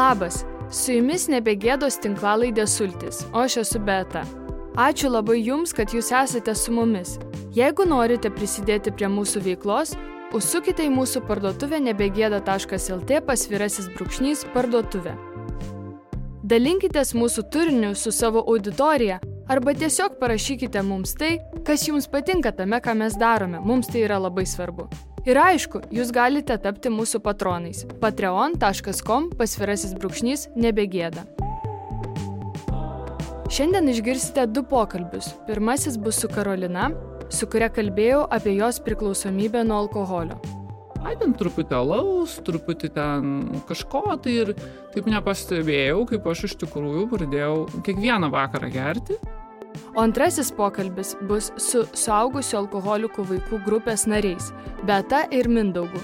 Labas, su jumis nebegėdos tinklalaidė Sultis, o aš esu Beta. Ačiū labai Jums, kad Jūs esate su mumis. Jeigu norite prisidėti prie mūsų veiklos, užsukite į mūsų parduotuvę nebegėda.lt pasvirasis brūkšnys parduotuvė. Dalinkitės mūsų turiniu su savo auditorija arba tiesiog parašykite mums tai, kas Jums patinka tame, ką mes darome, mums tai yra labai svarbu. Ir aišku, jūs galite tapti mūsų patronais. patreon.com pasvirasis brūkšnys nebegėda. Šiandien išgirsite du pokalbius. Pirmasis bus su Karolina, su kuria kalbėjau apie jos priklausomybę nuo alkoholio. Ai, ten truputį alaus, truputį ten kažko, tai ir taip nepastebėjau, kaip aš iš tikrųjų pradėjau kiekvieną vakarą gerti O antrasis pokalbis bus su suaugusių alkoholikų vaikų grupės nariais - Beta ir Mindaugu.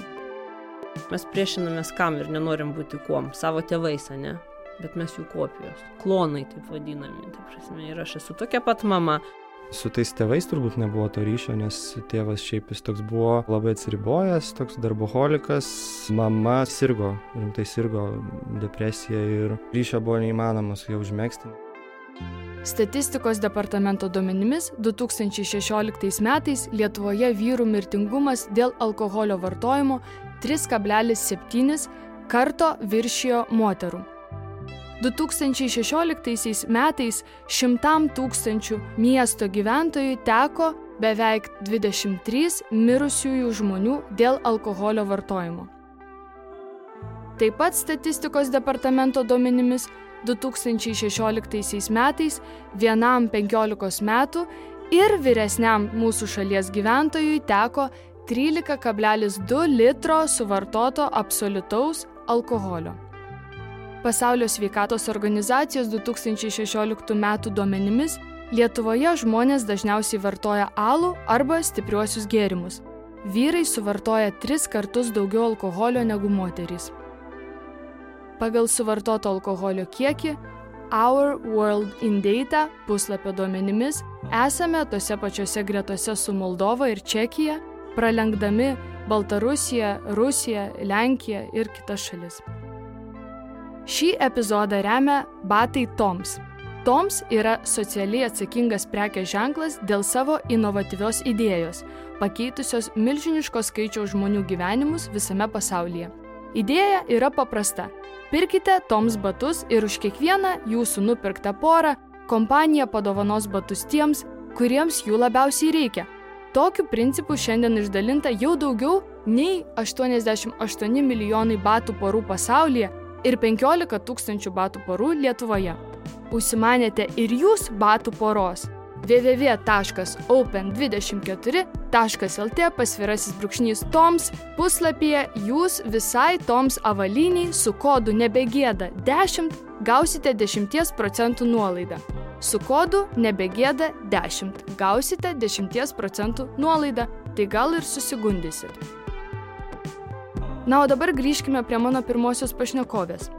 Mes priešinamės kam ir nenorim būti kuom, savo tėvais, ne? Bet mes jų kopijos. Klonai taip vadinami. Tai prasme, ir aš esu tokia pat mama. Su tais tėvais turbūt nebuvo to ryšio, nes tėvas šiaip jis toks buvo labai atsiribojęs, toks darboholikas, mama sirgo, rimtai sirgo depresija ir ryšio buvo neįmanoma su juo užmėgsti. Statistikos departamento duomenimis 2016 metais Lietuvoje vyrų mirtingumas dėl alkoholio vartojimo 3,7 karto viršijo moterų. 2016 metais šimtam tūkstančių miesto gyventojų teko beveik 23 mirusiųjų žmonių dėl alkoholio vartojimo. Taip pat statistikos departamento duomenimis 2016 metais vienam 15 metų ir vyresniam mūsų šalies gyventojui teko 13,2 litro suvartoto absoliutaus alkoholio. Pasaulio sveikatos organizacijos 2016 metų duomenimis Lietuvoje žmonės dažniausiai vartoja alų arba stipriuosius gėrimus. Vyrai suvartoja tris kartus daugiau alkoholio negu moterys. Pagal suvartoto alkoholio kiekį Our World in Data puslapio duomenimis esame tose pačiose gretose su Moldova ir Čekija, pralenkdami Baltarusiją, Rusiją, Lenkiją ir kitas šalis. Šį epizodą remia Batai Toms. Toms yra socialiai atsakingas prekės ženklas dėl savo inovatyvios idėjos, pakeitusios milžiniško skaičiaus žmonių gyvenimus visame pasaulyje. Idėja yra paprasta Pirkite toms batus ir už kiekvieną jūsų nupirktą porą kompanija padovanos batus tiems, kuriems jų labiausiai reikia. Tokiu principu šiandien išdalinta jau daugiau nei 88 milijonai batų porų pasaulyje ir 15 tūkstančių batų porų Lietuvoje. Užsimanėte ir jūs batų poros? www.open24.lt pasvirasis brūkšnys toms puslapyje jūs visai toms avaliniai su kodu nebegėda 10 gausite 10 procentų nuolaidą. Su kodu nebegėda 10 gausite 10 procentų nuolaidą, tai gal ir susigundysit. Na, o dabar grįžkime prie mano pirmosios pašnekovės.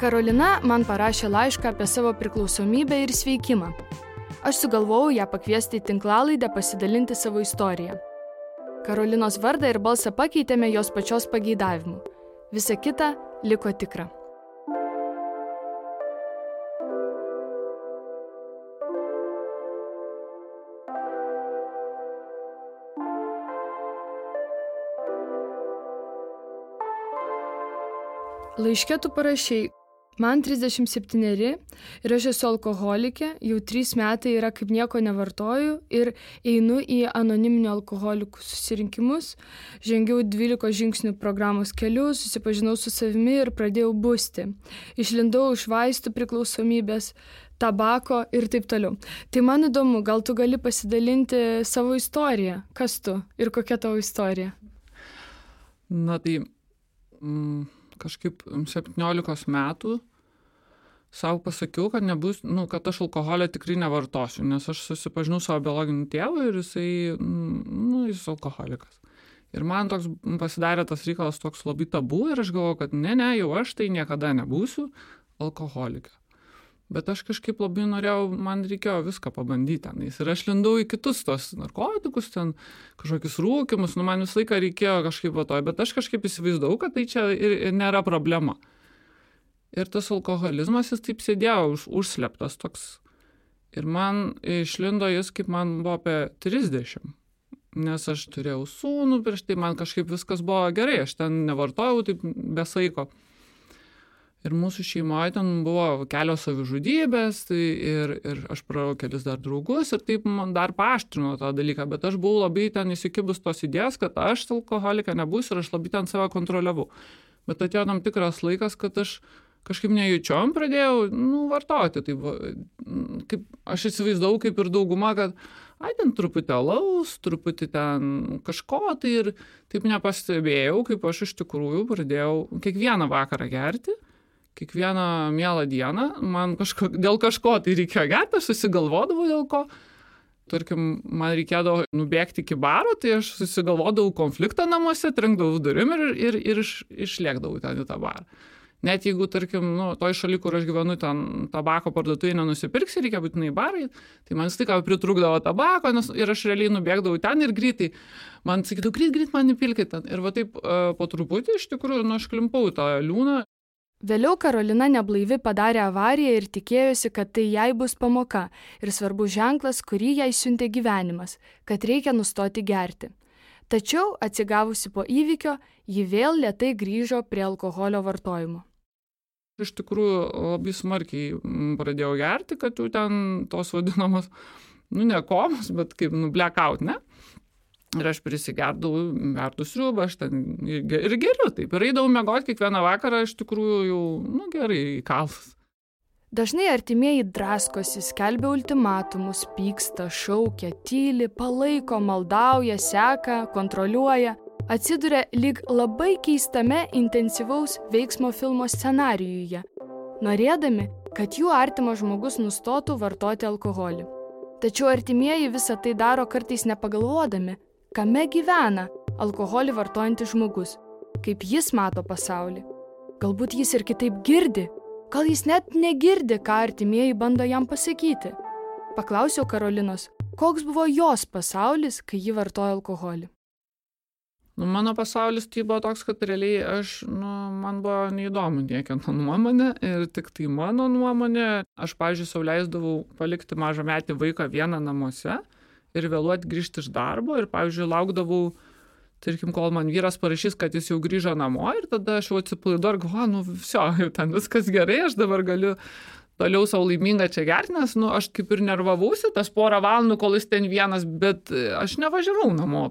Karolina man parašė laišką apie savo priklausomybę ir sveikimą. Aš sugalvojau ją pakviesti į tinklalaidę pasidalinti savo istoriją. Karolinos vardą ir balsą pakeitėme jos pačios pageidavimu. Visa kita liko tikra. Laiškė tu parašiai, Man 37 ir aš esu alkoholikė, jau 3 metai yra kaip nieko nevartoju ir einu į anoniminių alkoholikų susirinkimus, žengiau 12 žingsnių programos keliu, susipažinau su savimi ir pradėjau būsti. Išlindau iš vaistų priklausomybės, tabako ir taip toliau. Tai man įdomu, gal tu gali pasidalinti savo istoriją, kas tu ir kokia tavo istorija? Na tai... Mm kažkaip 17 metų savo pasakiau, kad, nebus, nu, kad aš alkoholio tikrai nevartosiu, nes aš susipažinau savo biologiniu tėvu ir jisai, nu, jis alkoholikas. Ir man toks pasidarė tas reikalas toks labai tabu ir aš galvoju, kad ne, ne, jau aš tai niekada nebūsiu alkoholikė. Bet aš kažkaip labai norėjau, man reikėjo viską pabandyti tenais. Ir aš lindau į kitus tos narkotikus, ten kažkokius rūkimus, nu man visą laiką reikėjo kažkaip va to, bet aš kažkaip įsivaizdavau, kad tai čia ir, ir nėra problema. Ir tas alkoholizmas, jis taip sėdėjo už, užsleptas toks. Ir man išlindo jis, kaip man buvo apie 30. Nes aš turėjau sūnų, prieš tai man kažkaip viskas buvo gerai, aš ten nevartojau taip besaiko. Ir mūsų šeimoje ten buvo kelios savižudybės tai ir, ir aš praradau kelis dar draugus ir taip man dar paaštrino tą dalyką, bet aš buvau labai ten įsikibus tos idėjas, kad aš alkoholika nebūsiu ir aš labai ten save kontroliavau. Bet atėjo tam tikras laikas, kad aš kažkaip nejučiom pradėjau, nu, vartoti. Tai kaip aš įsivaizdavau, kaip ir dauguma, kad, ai, ten truputį alaus, truputį ten kažko, tai ir taip nepastebėjau, kaip aš iš tikrųjų pradėjau kiekvieną vakarą gerti kiekvieną mielą dieną man kažko, dėl kažko tai reikėjo gerti, aš susigalvodavau dėl ko. Tarkim, man reikėdavo nubėgti iki baro, tai aš susigalvodavau konfliktą namuose, trenkdavau durim ir, ir, ir iš, išlėkdavau ten į tą barą. Net jeigu, tarkim, nu, toj šaly, kur aš gyvenu, ten tabako parduotuvėje nenusipirksi, reikia būtinai barai, tai man stika pritrūkdavo tabako nes, ir aš realiai nubėgdavau ten ir greitai. Man sakydavo, greit, greit man įpilkit ten. Ir va taip uh, po truputį iš tikrųjų, nu, aš klimpau tą liūną Vėliau Karolina neblaivi padarė avariją ir tikėjosi, kad tai jai bus pamoka ir svarbus ženklas, kurį jai siuntė gyvenimas, kad reikia nustoti gerti. Tačiau, atsigavusi po įvykio, ji vėl lietai grįžo prie alkoholio vartojimo. Iš tikrųjų labai smarkiai mm, pradėjau gerti, kad jau ten tos vadinamos, nu ne komos, bet kaip, nu blackout, ne? Ir aš prisigerdavau, vertų sriubą, aš ten ir geriu taip. Ir eidavau mėgoti kiekvieną vakarą, iš tikrųjų jau, nu gerai, į kalus. Dažnai artimieji draskosi, skelbia ultimatumus, pyksta, šaukia, tyli, palaiko, maldauja, seka, kontroliuoja, atsiduria lyg labai keistame intensyvaus veiksmo filmo scenarijuje, norėdami, kad jų artimas žmogus nustotų vartoti alkoholį. Tačiau artimieji visą tai daro kartais nepagalvodami, kame gyvena alkoholį vartojantis žmogus, kaip jis mato pasaulį. Galbūt jis ir kitaip girdi, gal jis net negirdi, ką artimieji bando jam pasakyti. Paklausiau Karolinos, koks buvo jos pasaulis, kai ji vartojo alkoholį. Nu, mano pasaulis tai buvo toks, kad realiai aš, nu, man buvo neįdomu niekieno nuomonė ir tik tai mano nuomonė, aš, pažiūrėjau, sauliaisdavau palikti mažą metį vaiką vieną namuose ir vėluoti grįžti iš darbo ir, pavyzdžiui, laukdavau, tarkim, kol man vyras parašys, kad jis jau grįžo namo ir tada aš jau atsipalaidu ir galvoju, nu, viso, jau ten viskas gerai, aš dabar galiu toliau savo laimingą čia gerti, nes, nu, aš kaip ir nervavausi tas porą valandų, kol jis ten vienas, bet aš nevažiavau namo.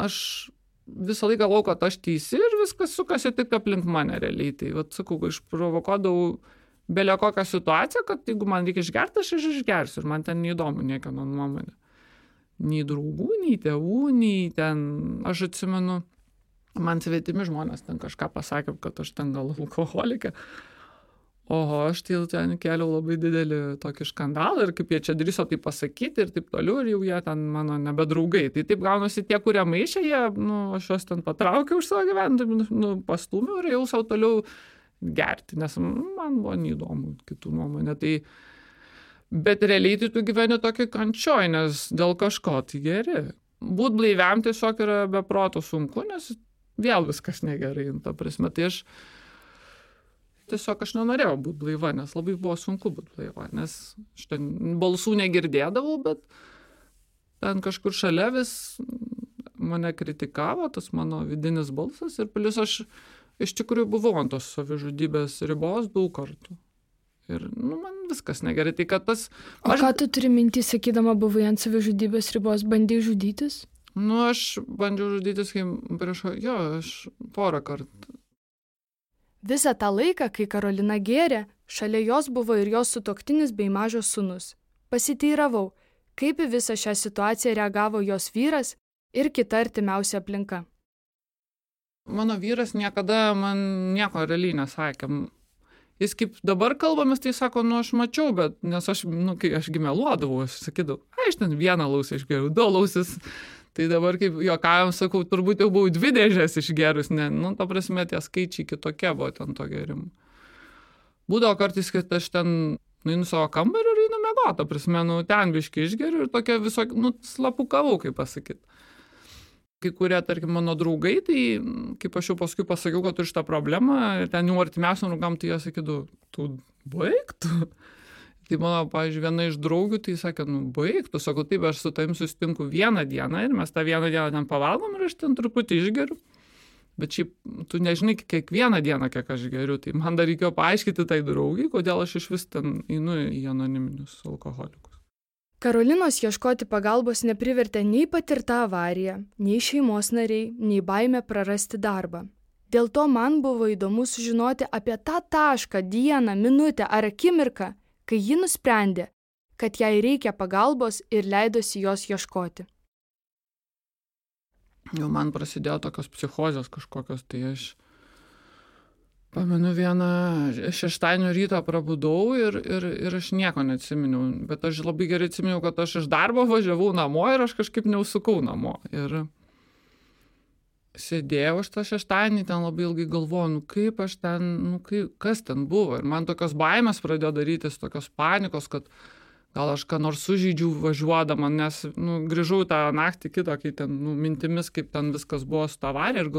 Aš visą laiką galvojau, kad aš teisi ir viskas sukasi tik aplink mane realiai. Tai, vad sakau, išprovokuodavau belė kokią situaciją, kad jeigu man reikia išgerti, aš išgersiu ir man ten neįdomu niekieno nuomonė. Nei draugų, nei tėvų, nei ten, aš atsimenu, man svetimi žmonės ten kažką pasakė, kad aš ten gal alkoholikė. Oho, aš tai ten keliau labai didelį tokį skandalą ir kaip jie čia drįso tai pasakyti ir taip toliau, ir jau jie ten mano nebedraugai. Tai taip gaunasi tie, kurie maišė, jie, nu, aš juos ten patraukiau už savo gyvenimą, nu, pastumiau ir jau savo toliau gerti, nes man buvo neįdomu kitų nuomonė. Tai, bet realiai tai tu gyveni tokį kančioj, nes dėl kažko tai geri. Būt blaiviam tiesiog yra beproto sunku, nes vėl viskas negerai, ta prasme. Tai aš tiesiog aš nenorėjau būti blaiva, nes labai buvo sunku būti blaiva, nes aš ten balsų negirdėdavau, bet ten kažkur šalia vis mane kritikavo, tas mano vidinis balsas ir plus aš iš tikrųjų buvau ant tos savižudybės ribos daug kartų. Ir, nu, man viskas negerai. Tai kad tas... Aš... O ką tu turi mintį, sakydama, buvai ant savižudybės ribos, bandai žudytis? Nu, aš bandžiau žudytis, kai prieš... Jo, aš porą kartų. Visą tą laiką, kai Karolina gėrė, šalia jos buvo ir jos sutoktinis bei mažas sunus. Pasiteiravau, kaip į visą šią situaciją reagavo jos vyras ir kita artimiausia aplinka mano vyras niekada man nieko realiai nesakė. Jis kaip dabar kalbamės, tai sako, nu aš mačiau, bet nes aš, nu, kai aš gimeluodavau, aš sakydavau, aš ten vieną lausį išgeriau, du lausis. Tai dabar, kaip juokavom, sakau, turbūt jau buvau dvi dėžės išgerus, ne, nu, ta prasme, tie skaičiai kitokie buvo ten to gerimo. Būdavo kartais, kad aš ten nueinu savo kambarį ir einu mėgoti, ta prasme, nu, ten biški išgeriu ir tokia visokia, nu, slapukavau, kaip pasakyti. Kai kurie, tarkim, mano draugai, tai kaip aš jau paskui pasakiau, kad turiu šitą problemą, ten jų artimiausiam draugam, tai jie sakydavo, tu baigtų. Tai mano, pavyzdžiui, viena iš draugių, tai sakė, nu baigtų, sakau, taip, aš su tavim susitinku vieną dieną ir mes tą vieną dieną ten pavalgom ir aš ten truputį išgeriu. Bet šiaip tu nežinai kiekvieną dieną, kiek aš geriu, tai man dar reikėjo paaiškinti tai draugiai, kodėl aš iš vis ten einu į anoniminius alkoholikus. Karolinos ieškoti pagalbos neprivertė nei patirta avarija, nei šeimos nariai, nei baime prarasti darbą. Dėl to man buvo įdomu sužinoti apie tą tašką, dieną, minutę ar akimirką, kai ji nusprendė, kad jai reikia pagalbos ir leidosi jos ieškoti. Jau man prasidėjo tokios psichozės kažkokios, tai aš Pamenu vieną šeštadienio rytą prabudau ir, ir, ir aš nieko neatsiminiau, bet aš labai gerai atsiminiau, kad aš iš darbo važiavau namo ir aš kažkaip neusukau namo. Ir sėdėjau aš tą šeštadienį, ten labai ilgai galvojau, nu kaip aš ten, nu kaip, kas ten buvo. Ir man tokios baimės pradėjo darytis, tokios panikos, kad gal aš ką nors sužydžiau važiuodama, nes nu, grįžau tą naktį kitą, kai ten nu, mintimis, kaip ten viskas buvo su tą avarija ir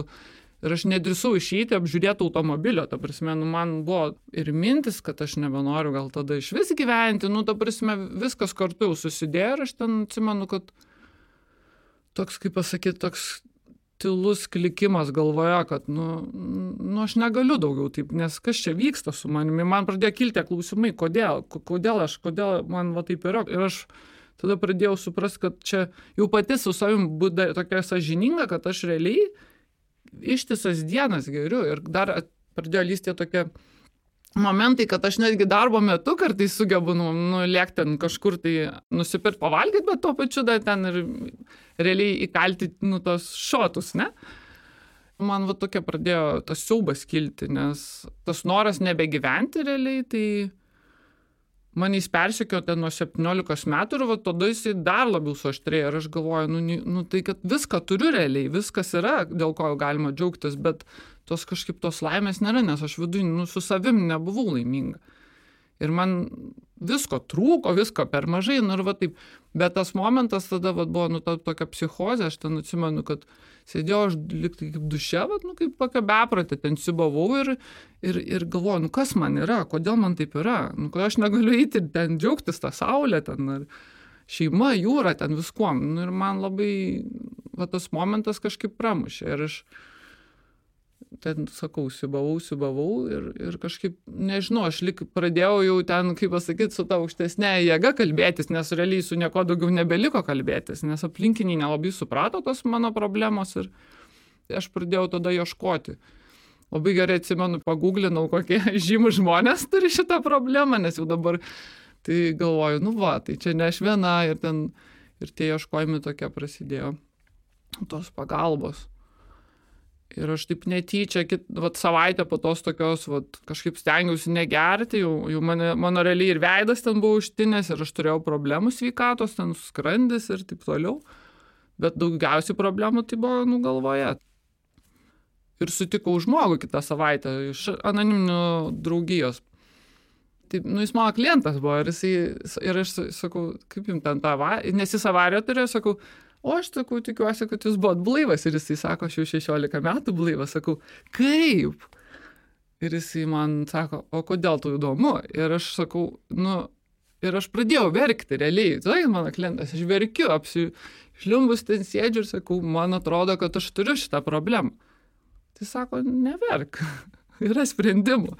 ir aš nedrįsau išeiti apžiūrėti automobilio, ta prasme, nu, man buvo ir mintis, kad aš nebenoriu gal tada iš vis gyventi, nu, ta prasme, viskas kartu jau susidėjo ir aš ten atsimenu, kad toks, kaip pasakyti, toks tylus klikimas galvoje, kad, nu, nu, aš negaliu daugiau taip, nes kas čia vyksta su manimi, man pradėjo kilti klausimai, kodėl, kodėl aš, kodėl man va taip yra. Ir aš tada pradėjau suprasti, kad čia jau pati su savim būda tokia sažininga, kad aš realiai ištisas dienas geriu ir dar pradėjo lysti tokie momentai, kad aš netgi darbo metu kartais sugebu nu, nulėkti ten kažkur tai nusipirkti pavalgyti, bet tuo pačiu dar ten ir realiai įkalti nu, tos šotus, ne? Man va tokia pradėjo tas siaubas kilti, nes tas noras nebegyventi realiai, tai mane jis persekiojo ten nuo 17 metų ir va tada jisai dar labiau suaštrėjo ir aš galvoju, nu, nu tai kad viską turiu realiai, viskas yra, dėl ko galima džiaugtis, bet tos kažkaip tos laimės nėra, nes aš viduje, nu, su savim nebuvau laiminga. Ir man visko trūko, visko per mažai, nu ir va taip. Bet tas momentas tada va, buvo, nu, ta tokia psichozė, aš ten atsimenu, kad sėdėjau aš liktai kaip duše, va, nu, kaip tokia bepratė, ten sibavau ir, ir, ir galvoju, nu, kas man yra, kodėl man taip yra, nu, kodėl aš negaliu eiti ir ten džiaugtis tą saulę, ten, ar šeima, jūra, ten viskuom. Nu, ir man labai, va, tas momentas kažkaip pramušė. Ir aš, ten sakau, siubavau, siubavau ir, ir kažkaip, nežinau, aš lik pradėjau jau ten, kaip pasakyti, su ta aukštesnė jėga kalbėtis, nes realiai su nieko daugiau nebeliko kalbėtis, nes aplinkiniai nelabai suprato tos mano problemos ir aš pradėjau tada ieškoti. Labai gerai atsimenu, paguglinau, kokie žymų žmonės turi šitą problemą, nes jau dabar tai galvoju, nu va, tai čia ne aš viena ir ten ir tie ieškojimai tokie prasidėjo, tos pagalbos. Ir aš taip netyčia, kit, vat, savaitę po tos tokios, vat, kažkaip stengiausi negerti, jau, jau mane, mano realiai ir veidas ten buvo užtinęs ir aš turėjau problemų sveikatos, ten skrandis ir taip toliau. Bet daugiausiai problemų tai buvo nugalvoje. Ir sutikau žmogų kitą savaitę iš anoniminių draugijos. Taip, nu, jis mano klientas buvo ir, jisai, ir aš sakau, kaip jums ten tą avariją, nes jis avariją turėjo, sakau, o aš sakau, tikiuosi, kad jūs buvot blaivas. Ir jisai sako, aš jau 16 metų blaivas. Sakau, kaip? Ir jisai man sako, o kodėl tau įdomu? Ir aš sakau, nu, ir aš pradėjau verkti realiai. Tai mano klientas, aš verkiu, apsišliumbus ten sėdžiu ir sakau, man atrodo, kad aš turiu šitą problemą. Tai sako, neverk, yra sprendimų.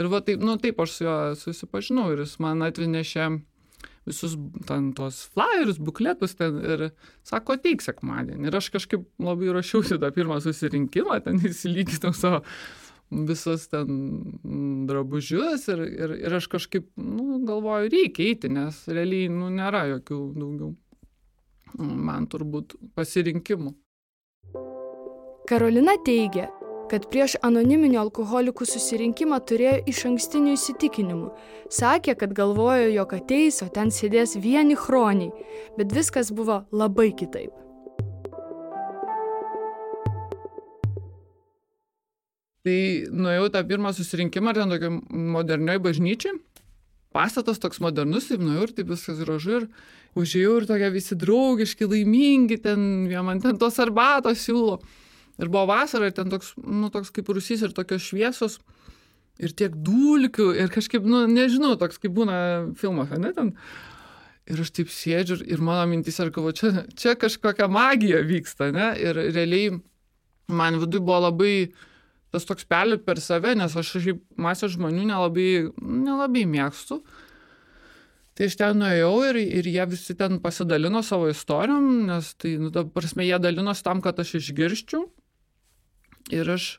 Ir va taip, nu taip aš su juo susipažinau ir jis man atvinešė visus ten tos flyerius, bukletus ten ir sako, ateik sekmadienį. Ir aš kažkaip labai rašiausi tą pirmą susirinkimą, ten įsilyginau savo visas ten drabužius ir, ir, ir aš kažkaip, nu, galvoju, reikia eiti, nes realiai, nu, nėra jokių daugiau man turbūt pasirinkimų. Karolina teigia, kad prieš anoniminių alkoholikų susirinkimą turėjo iš ankstinių įsitikinimų. Sakė, kad galvojo, jog ateis, o ten sėdės vieni chroniai, bet viskas buvo labai kitaip. Tai nuėjau tą pirmą susirinkimą, ten tokia modernioji bažnyčia. pastatas toks modernus, taip nuėjau ir taip viskas gražu ir užėjau ir tokie visi draugiški, laimingi, ten jie man ten tos arbatos siūlo. Ir buvo vasara ir ten toks, nu, toks kaip rusys ir tokios šviesos ir tiek dulkių ir kažkaip, nu, nežinau, toks kaip būna filmuose, ne ten. Ir aš taip sėdžiu ir mano mintys, ar galvo, čia, čia kažkokia magija vyksta, ne? Ir realiai man viduje buvo labai tas toks perlip per save, nes aš šiaip masę žmonių nelabai, nelabai mėgstu. Tai aš ten nuėjau ir, ir jie visi ten pasidalino savo istorijom, nes tai, nu, ta prasme, jie dalinosi tam, kad aš išgirščiau. Ir aš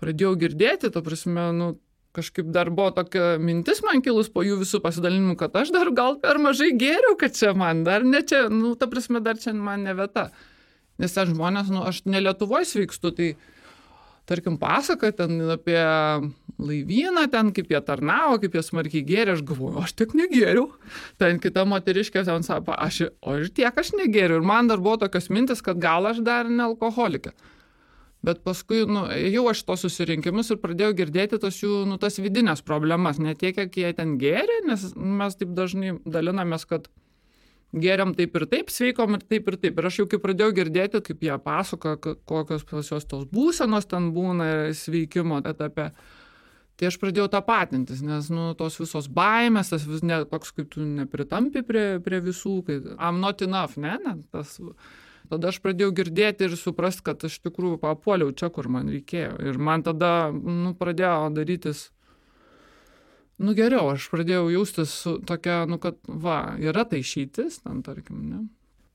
pradėjau girdėti, ta prasme, nu, kažkaip dar buvo tokia mintis man kilus po jų visų pasidalinimų, kad aš dar gal per mažai gėriau, kad čia man dar ne čia, nu, ta prasme, dar čia man ne vieta. Nes ten žmonės, nu, aš ne Lietuvoje sveikstu, tai tarkim, pasaka ten apie laivyną, ten kaip jie tarnavo, kaip jie smarkiai gėrė, aš galvoju, aš tik negėriau. Ten kita moteriškė ten sako, aš, o ir tiek aš negėriau. Ir man dar buvo tokios mintis, kad gal aš dar ne alkoholikė. Bet paskui, nu, jau aš tos susirinkimus ir pradėjau girdėti tos jų, nu, tas vidinės problemas, ne tiek, kiek jie ten gėrė, nes mes taip dažnai dalinamės, kad geriam taip ir taip, sveikom ir taip ir taip. Ir aš jau kai pradėjau girdėti, kaip jie pasako, kokios pas juos tos būsenos ten būna sveikimo etape, tai aš pradėjau tapatintis, nes, nu, tos visos baimės, tas vis ne toks, kaip tu nepritampi prie, prie visų, kai I'm not enough, ne, ne, tas. Tada aš pradėjau girdėti ir suprasti, kad aš tikrųjų papuoliau čia, kur man reikėjo. Ir man tada, nu, pradėjo darytis nu geriau, aš pradėjau jaustis tokia, nu kad, va, yra tai išeitis, ten tarkim, ne.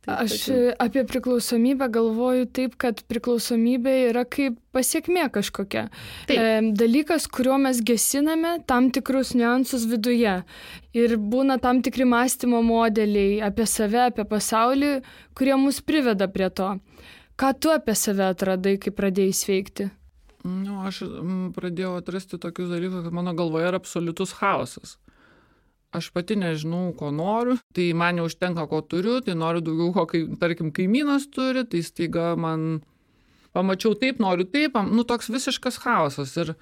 Taip, aš apie priklausomybę galvoju taip, kad priklausomybė yra kaip pasiekmė kažkokia. Taip. E, dalykas, kuriuo mes gesiname tam tikrus niuansus viduje. Ir būna tam tikri mąstymo modeliai apie save, apie pasaulį, kurie mus priveda prie to. Ką tu apie save atradai, kai pradėjai sveikti? Nu, aš pradėjau atrasti tokius dalykus, kad mano galvoje yra absoliutus chaosas. Aš pati nežinau, ko noriu, tai man neužtenka, ko turiu, tai noriu daugiau, ko, kai, tarkim, kaimynas turi, tai staiga man pamačiau taip, noriu taip, nu toks visiškas chaosas. Ir,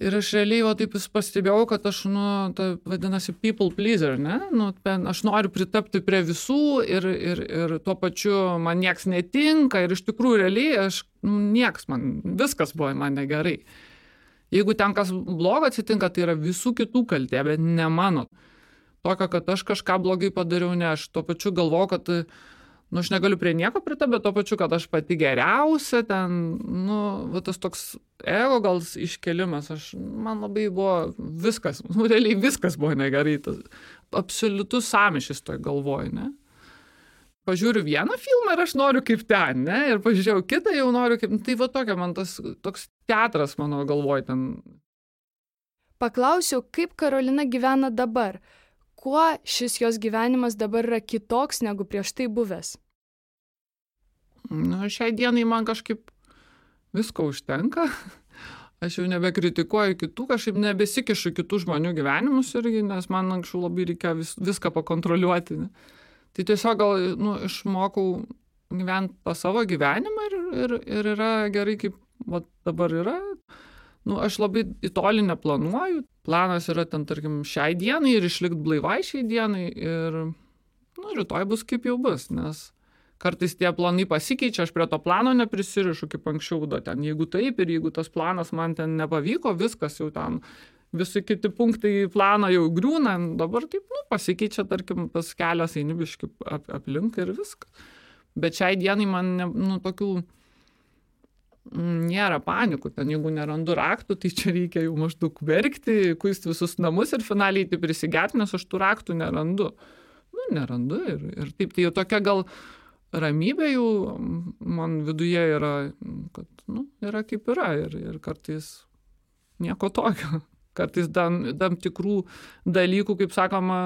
Ir aš realiai, va taip pastebėjau, kad aš, nu, ta vadinasi people pleaser, ne? Nu, pen, aš noriu pritapti prie visų ir, ir, ir tuo pačiu man nieks netinka ir iš tikrųjų realiai aš, nu, nieks man, viskas buvo man negerai. Jeigu ten kas blogo atsitinka, tai yra visų kitų kaltė, bet ne mano. Tokio, kad aš kažką blogai padariau, ne aš tuo pačiu galvoju, kad nu, aš negaliu prie nieko pritapti, bet to pačiu, kad aš pati geriausia, ten, nu, va, tas toks ego gal iškelimas, aš, man labai buvo viskas, nu, realiai viskas buvo negerai, tas absoliutus samišis toj galvoj, ne? Pažiūriu vieną filmą ir aš noriu kaip ten, ne? Ir pažiūrėjau kitą, jau noriu kaip, nu, tai va tokia man tas toks teatras mano galvoj ten. Paklausiau, kaip Karolina gyvena dabar kuo šis jos gyvenimas dabar yra kitoks negu prieš tai buvęs? Nu, šiai dienai man kažkaip visko užtenka. Aš jau nebekritikuoju kitų, kažkaip nebesikišu kitų žmonių gyvenimus irgi, nes man anksčiau labai reikia vis, viską pakontroliuoti. Ne? Tai tiesiog gal nu, išmokau gyventi tą savo gyvenimą ir, ir, ir yra gerai, kaip va, dabar yra. Nu, aš labai į tolį neplanuoju. Planas yra ten, tarkim, šiai dienai ir išlikti blaivai šiai dienai ir nu, rytoj bus kaip jau bus, nes kartais tie planai pasikeičia, aš prie to plano neprisirišu kaip anksčiau, da, ten jeigu taip ir jeigu tas planas man ten nepavyko, viskas jau ten, visi kiti punktai į planą jau griūna, dabar taip, nu, pasikeičia, tarkim, tas kelias eini biški ap, aplink ir viskas. Bet šiai dienai man, ne, nu, tokių nėra panikų, ten jeigu nerandu raktų, tai čia reikia jau maždaug verkti, kuisti visus namus ir finaliai tai prisigerti, nes aš tų raktų nerandu. Nu, nerandu ir, ir taip, tai jau tokia gal ramybė jau man viduje yra, kad, nu, yra kaip yra ir, ir kartais nieko tokio. Kartais tam, tam tikrų dalykų, kaip sakoma,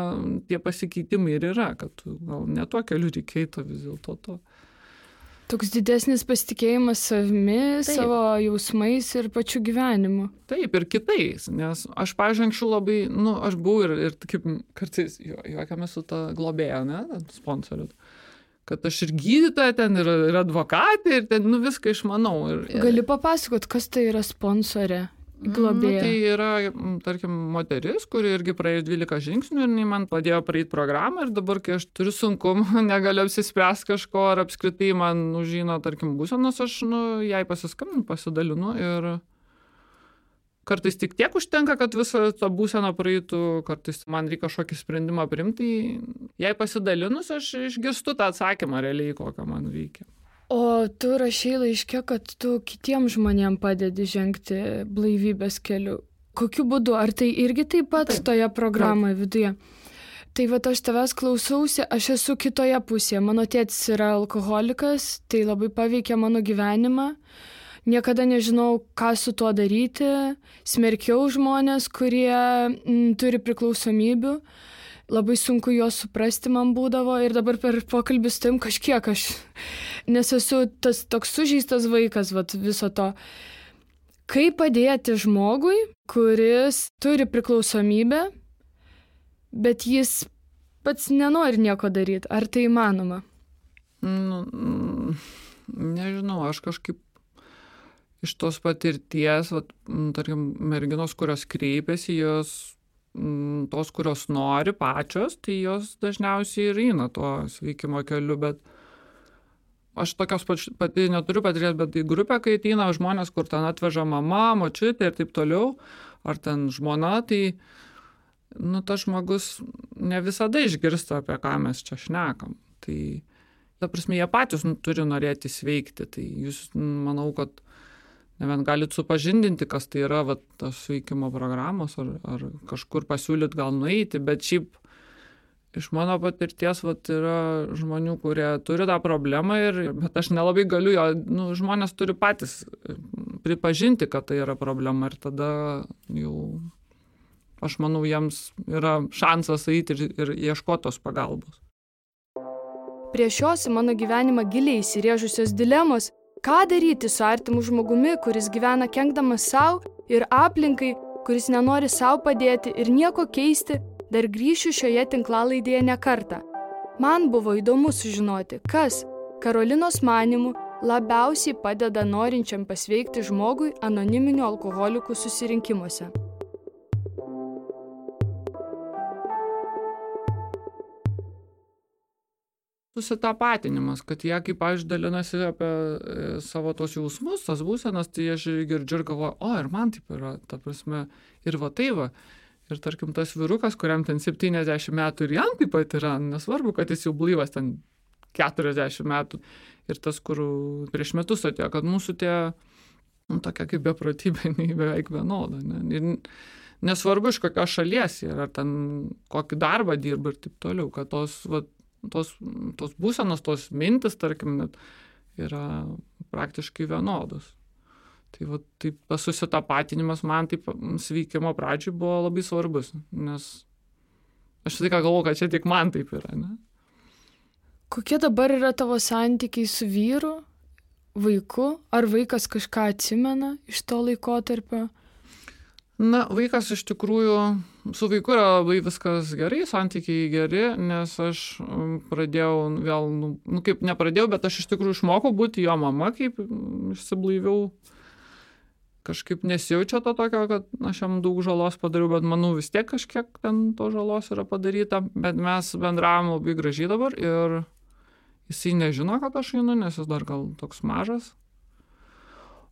tie pasikeitimai ir yra, kad gal ne tuo keliu reikėtų vis dėlto to. Toks didesnis pasitikėjimas savimi, Taip. savo jausmais ir pačiu gyvenimu. Taip, ir kitais, nes aš, pažiūrėjau, anksčiau labai, nu, aš buvau ir, ir kaip kartais juokiamės su ta globėja, ne, sponsoriu kad aš ir gydytoja ten, ir, ir advokatė, ir ten, nu, viską išmanau. Ir, ir... Gali papasakot, kas tai yra sponsorė? Globėja. Nu, tai yra, tarkim, moteris, kuri irgi praėjo 12 žingsnių ir jinai man padėjo praeiti programą ir dabar, kai aš turiu sunkumų, negaliu apsispręsti kažko ar apskritai man užžino, tarkim, būsenos, aš nu, jai pasiskambinu, pasidalinu ir kartais tik tiek užtenka, kad visą tą būseną praeitų, kartais man reikia kažkokį sprendimą primti, tai jei pasidalinus, aš išgirstu tą atsakymą realiai, kokią man veikia. O tu rašai laiške, kad tu kitiems žmonėms padedi žengti blaivybės keliu. Kokiu būdu? Ar tai irgi taip pat taip. toje programoje viduje? Tai va aš tavęs klausausi, aš esu kitoje pusėje. Mano tėtis yra alkoholikas, tai labai paveikia mano gyvenimą. Niekada nežinau, ką su tuo daryti. Smerkiau žmonės, kurie m, turi priklausomybių labai sunku juos suprasti man būdavo ir dabar per pokalbį su tim kažkiek aš, nes esu tas toks sužeistas vaikas vat, viso to. Kaip padėti žmogui, kuris turi priklausomybę, bet jis pats nenori nieko daryti? Ar tai įmanoma? Nu, nežinau, aš kažkaip iš tos patirties, vat, tarkim, merginos, kurios kreipiasi, jos Mm, tos, kurios nori pačios, tai jos dažniausiai ir eina tuo sveikimo keliu, bet aš tokios pati neturiu patirties, bet į grupę, kai ateina žmonės, kur ten atveža mama, močiutė ir taip toliau, ar ten žmona, tai, nu, tas žmogus ne visada išgirsta, apie ką mes čia šnekam. Tai, ta prasme, jie patys nu, turi norėti sveikti, tai jūs, manau, kad nebent galit supažindinti, kas tai yra vat, tos veikimo programos ar, ar kažkur pasiūlyt gal nueiti, bet šiaip iš mano patirties vat, yra žmonių, kurie turi tą problemą, ir, bet aš nelabai galiu jo, nu, žmonės turi patys pripažinti, kad tai yra problema ir tada jau, aš manau, jiems yra šansas eiti ir, ir ieškoti tos pagalbos. Prie šios į mano gyvenimą giliai įsirėžusios dilemos Ką daryti su artimu žmogumi, kuris gyvena kenkdamas savo ir aplinkai, kuris nenori savo padėti ir nieko keisti, dar grįšiu šioje tinklalaidėje ne kartą. Man buvo įdomu sužinoti, kas Karolinos manimų labiausiai padeda norinčiam pasveikti žmogui anoniminių alkoholikų susirinkimuose. Susitapatinimas, kad jie, kaip aš dalinasi apie e, savo tos jausmus, tas būsenas, tai aš girdžiu ir galvoju, o ir man taip yra, ta prasme, ir va tai va. Ir tarkim, tas vyrukas, kuriam ten 70 metų ir jam taip pat yra, nesvarbu, kad jis jau blyvas ten 40 metų. Ir tas, kur prieš metus atėjo, kad mūsų tie, nu, tokia kaip beprotybė, beveik vienoda. Ne? Ir nesvarbu, iš kokios šalies jie, ar ten kokį darbą dirba ir taip toliau, kad tos, va, tos, tos būsenos, tos mintis, tarkim, net yra praktiškai vienodos. Tai va, taip, tas susitapatinimas man taip sveikimo pradžioj buvo labai svarbus, nes aš tik galvoju, kad čia tik man taip yra. Ne? Kokie dabar yra tavo santykiai su vyru, vaiku? Ar vaikas kažką atsimena iš to laikotarpio? Na, vaikas iš tikrųjų, su vaiku yra labai viskas gerai, santykiai geri, nes aš um, pradėjau vėl, nu, nu kaip nepradėjau, bet aš iš tikrųjų išmokau būti jo mama, kaip išsiblaiviau. Kažkaip nesijaučia to tokio, kad aš jam daug žalos padariau, bet manau vis tiek kažkiek ten to žalos yra padaryta, bet mes bendravom labai gražiai dabar ir jisai nežino, kad aš einu, nes jis dar gal toks mažas.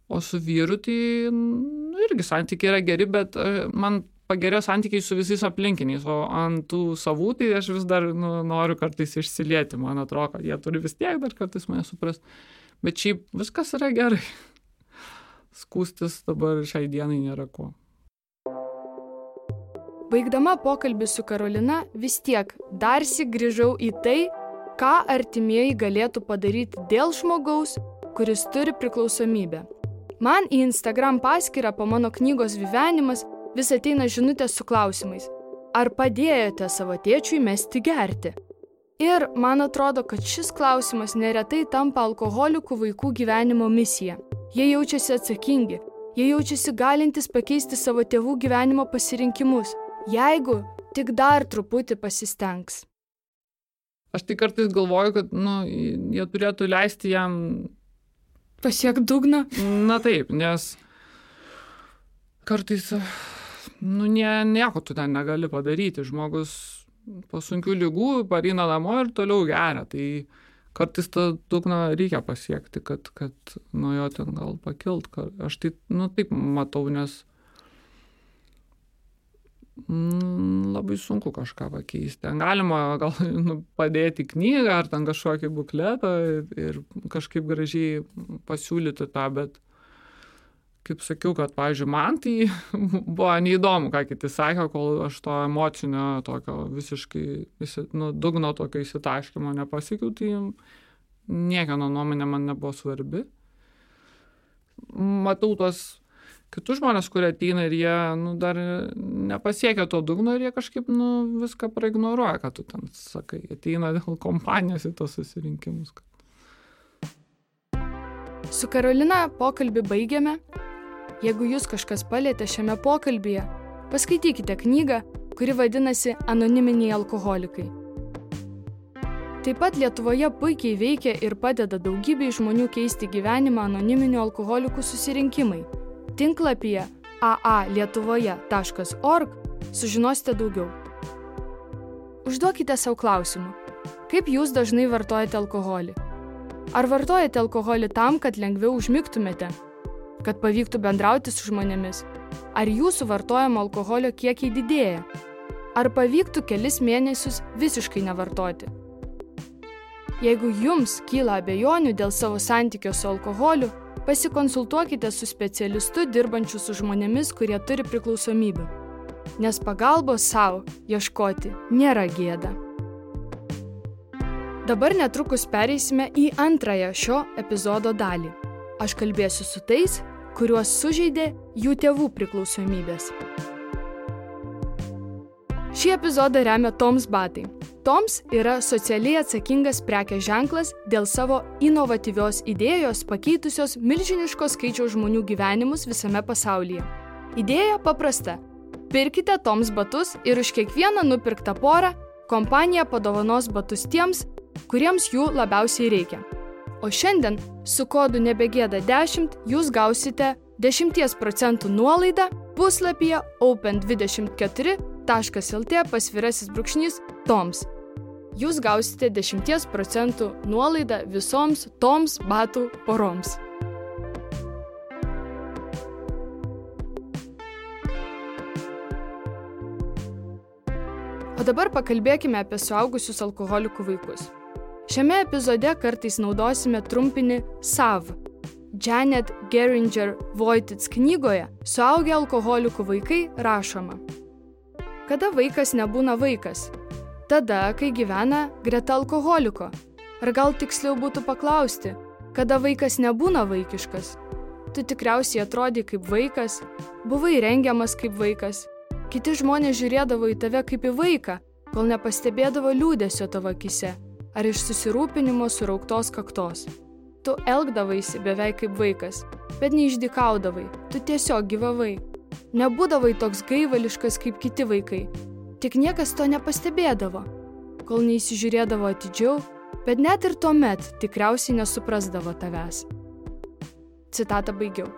O su vyru tai nu, irgi santykiai yra geri, bet e, man pagerėjo santykiai su visais aplinkiniais, o ant tų savų tai aš vis dar nu, noriu kartais išsilieti, man atrodo, kad jie turi vis tiek dar kartais mane suprast. Bet šiaip viskas yra gerai. Skūstis dabar šiai dienai nėra ko. Baigdama pokalbį su Karolina, vis tiek darsi grįžau į tai, ką artimieji galėtų padaryti dėl žmogaus, kuris turi priklausomybę. Man į Instagram paskyrą po mano knygos gyvenimas vis ateina žinutės su klausimais. Ar padėjote savo tėčiui mesti gerti? Ir man atrodo, kad šis klausimas neretai tampa alkoholikų vaikų gyvenimo misija. Jie jaučiasi atsakingi, jie jaučiasi galintys pakeisti savo tėvų gyvenimo pasirinkimus, jeigu tik dar truputį pasistengs. Aš tik kartais galvoju, kad nu, jie turėtų leisti jam Pasiek dugną? Na taip, nes kartais, nu, nie, nieko tu ten negali padaryti. Žmogus po sunkių lygų pareina namo ir toliau geria. Tai kartais tą dugną reikia pasiekti, kad, kad nuo jo ten gal pakilt. Aš tai, nu, taip matau, nes labai sunku kažką pakeisti. Ten galima gal nu, padėti knygą ar ten kažkokį bukletą ir, kažkaip gražiai pasiūlyti tą, bet kaip sakiau, kad, pavyzdžiui, man tai buvo neįdomu, ką kiti sakė, kol aš to emocinio tokio visiškai, nu, dugno tokio įsitaškymo nepasiekiau, tai niekieno nuomonė man nebuvo svarbi. Matau tos kitus žmonės, kurie ateina ir jie nu, dar nepasiekia to dugno ir jie kažkaip nu, viską praignoruoja, ką tu ten sakai. Ateina dėl kompanijos į tos susirinkimus. Su Karolina pokalbį baigiame. Jeigu jūs kažkas palėtė šiame pokalbėje, paskaitykite knygą, kuri vadinasi Anoniminiai alkoholikai. Taip pat Lietuvoje puikiai veikia ir padeda daugybei žmonių keisti gyvenimą anoniminių alkoholikų susirinkimai Tinklapyje aalietuvoje.org sužinosite daugiau. Užduokite savo klausimų. Kaip jūs dažnai vartojate alkoholį? Ar vartojate alkoholį tam, kad lengviau užmigtumėte? Kad pavyktų bendrauti su žmonėmis? Ar jūsų vartojamo alkoholio kiekiai didėja? Ar pavyktų kelis mėnesius visiškai nevartoti? Jeigu jums kyla abejonių dėl savo santykio su alkoholiu, pasikonsultuokite su specialistu dirbančiu su žmonėmis, kurie turi priklausomybių. Nes pagalbos savo ieškoti nėra gėda. Dabar netrukus pereisime į antrąją šio epizodo dalį. Aš kalbėsiu su tais, kuriuos sužeidė jų tėvų priklausomybės. Šį epizodą remia Toms Batai. Toms yra socialiai atsakingas prekės ženklas dėl savo inovatyvios idėjos pakeitusios milžiniško skaičiaus žmonių gyvenimus visame pasaulyje. Idėja paprasta. Pirkite Toms batus ir už kiekvieną nupirktą porą kompanija padovanos batus tiems, kuriems jų labiausiai reikia. O šiandien su kodu nebegėda 10 jūs gausite 10 procentų nuolaidą puslapyje open24.lt pasvirasis brūkšnys toms jūs gausite 10 procentų nuolaidą visoms toms batų poroms. O dabar pakalbėkime apie suaugusius alkoholikų vaikus. Šiame epizode kartais naudosime trumpinį SAV. Janet Geringer Voitits knygoje Suaugę alkoholikų vaikai rašoma. Kada vaikas nebūna vaikas, tada, kai gyvena greta alkoholiko. Ar gal tiksliau būtų paklausti, kada vaikas nebūna vaikiškas? Tu tikriausiai atrodai kaip vaikas, buvai rengiamas kaip vaikas. Kiti žmonės žiūrėdavo į tave kaip į vaiką, kol nepastebėdavo liūdėsio tavo akise ar iš susirūpinimo surauktos kaktos. Tu elgdavaisi beveik kaip vaikas, bet neišdikaudavai, tu tiesiog gyvavai. Nebūdavai toks gaivališkas kaip kiti vaikai, Tik niekas to nepastebėdavo, kol neįsižiūrėdavo atidžiau, bet net ir tuomet tikriausiai nesuprasdavo tavęs. Citatą baigiau.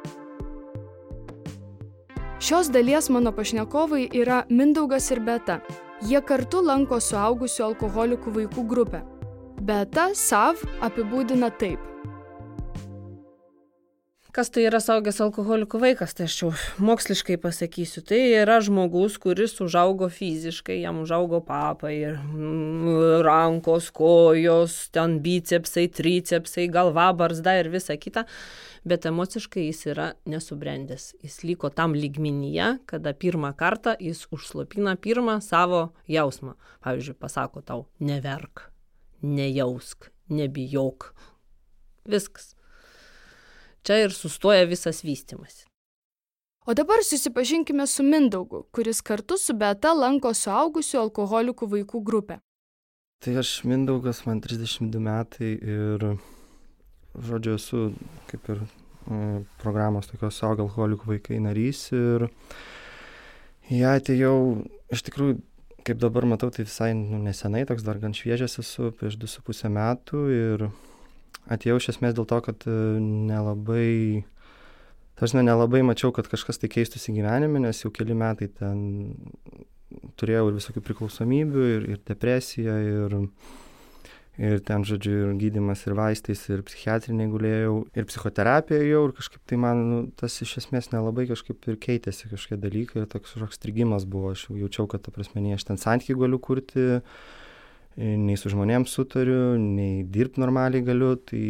Šios dalies mano pašnekovai yra Mindaugas ir Beta. Jie kartu lanko suaugusių alkoholikų vaikų grupę. Beta sav apibūdina taip. Kas tai yra saugęs alkoholikų vaikas, tai aš jau moksliškai pasakysiu. Tai yra žmogus, kuris užaugo fiziškai, jam užaugo papai, mm, rankos, kojos, ten bicepsai, tricepsai, galva, barzda ir visa kita. Bet emociškai jis yra nesubrendęs. Jis liko tam lygminyje, kada pirmą kartą jis užslopina pirmą savo jausmą. Pavyzdžiui, pasako tau, neverk, nejausk, nebijok. Viskas čia ir sustoja visas vystimas. O dabar susipažinkime su Mindaugu, kuris kartu su Beta lanko suaugusių alkoholikų vaikų grupę. Tai aš Mindaugas, man 32 metai ir, žodžiu, esu kaip ir e, programos tokios suaugę alkoholikų vaikai narys ir ją ja, atėjau, iš tikrųjų, kaip dabar matau, tai visai nu, nesenai, toks dar gan šviežias esu, prieš 2,5 metų ir atėjau iš esmės dėl to, kad e, nelabai Aš nelabai mačiau, kad kažkas tai keistųsi gyvenime, nes jau keli metai ten turėjau ir visokių priklausomybių, ir, ir depresiją, ir, ir ten, žodžiu, ir gydimas, ir vaistais, ir psichiatriniai gulėjau, ir psichoterapiją jau, ir kažkaip tai man nu, tas iš esmės nelabai kažkaip ir keitėsi kažkokie dalykai, ir toks kažkoks strigimas buvo, aš jaučiau, kad, ta prasme, nei aš ten santykių galiu kurti, nei su žmonėms sutariu, nei dirbti normaliai galiu, tai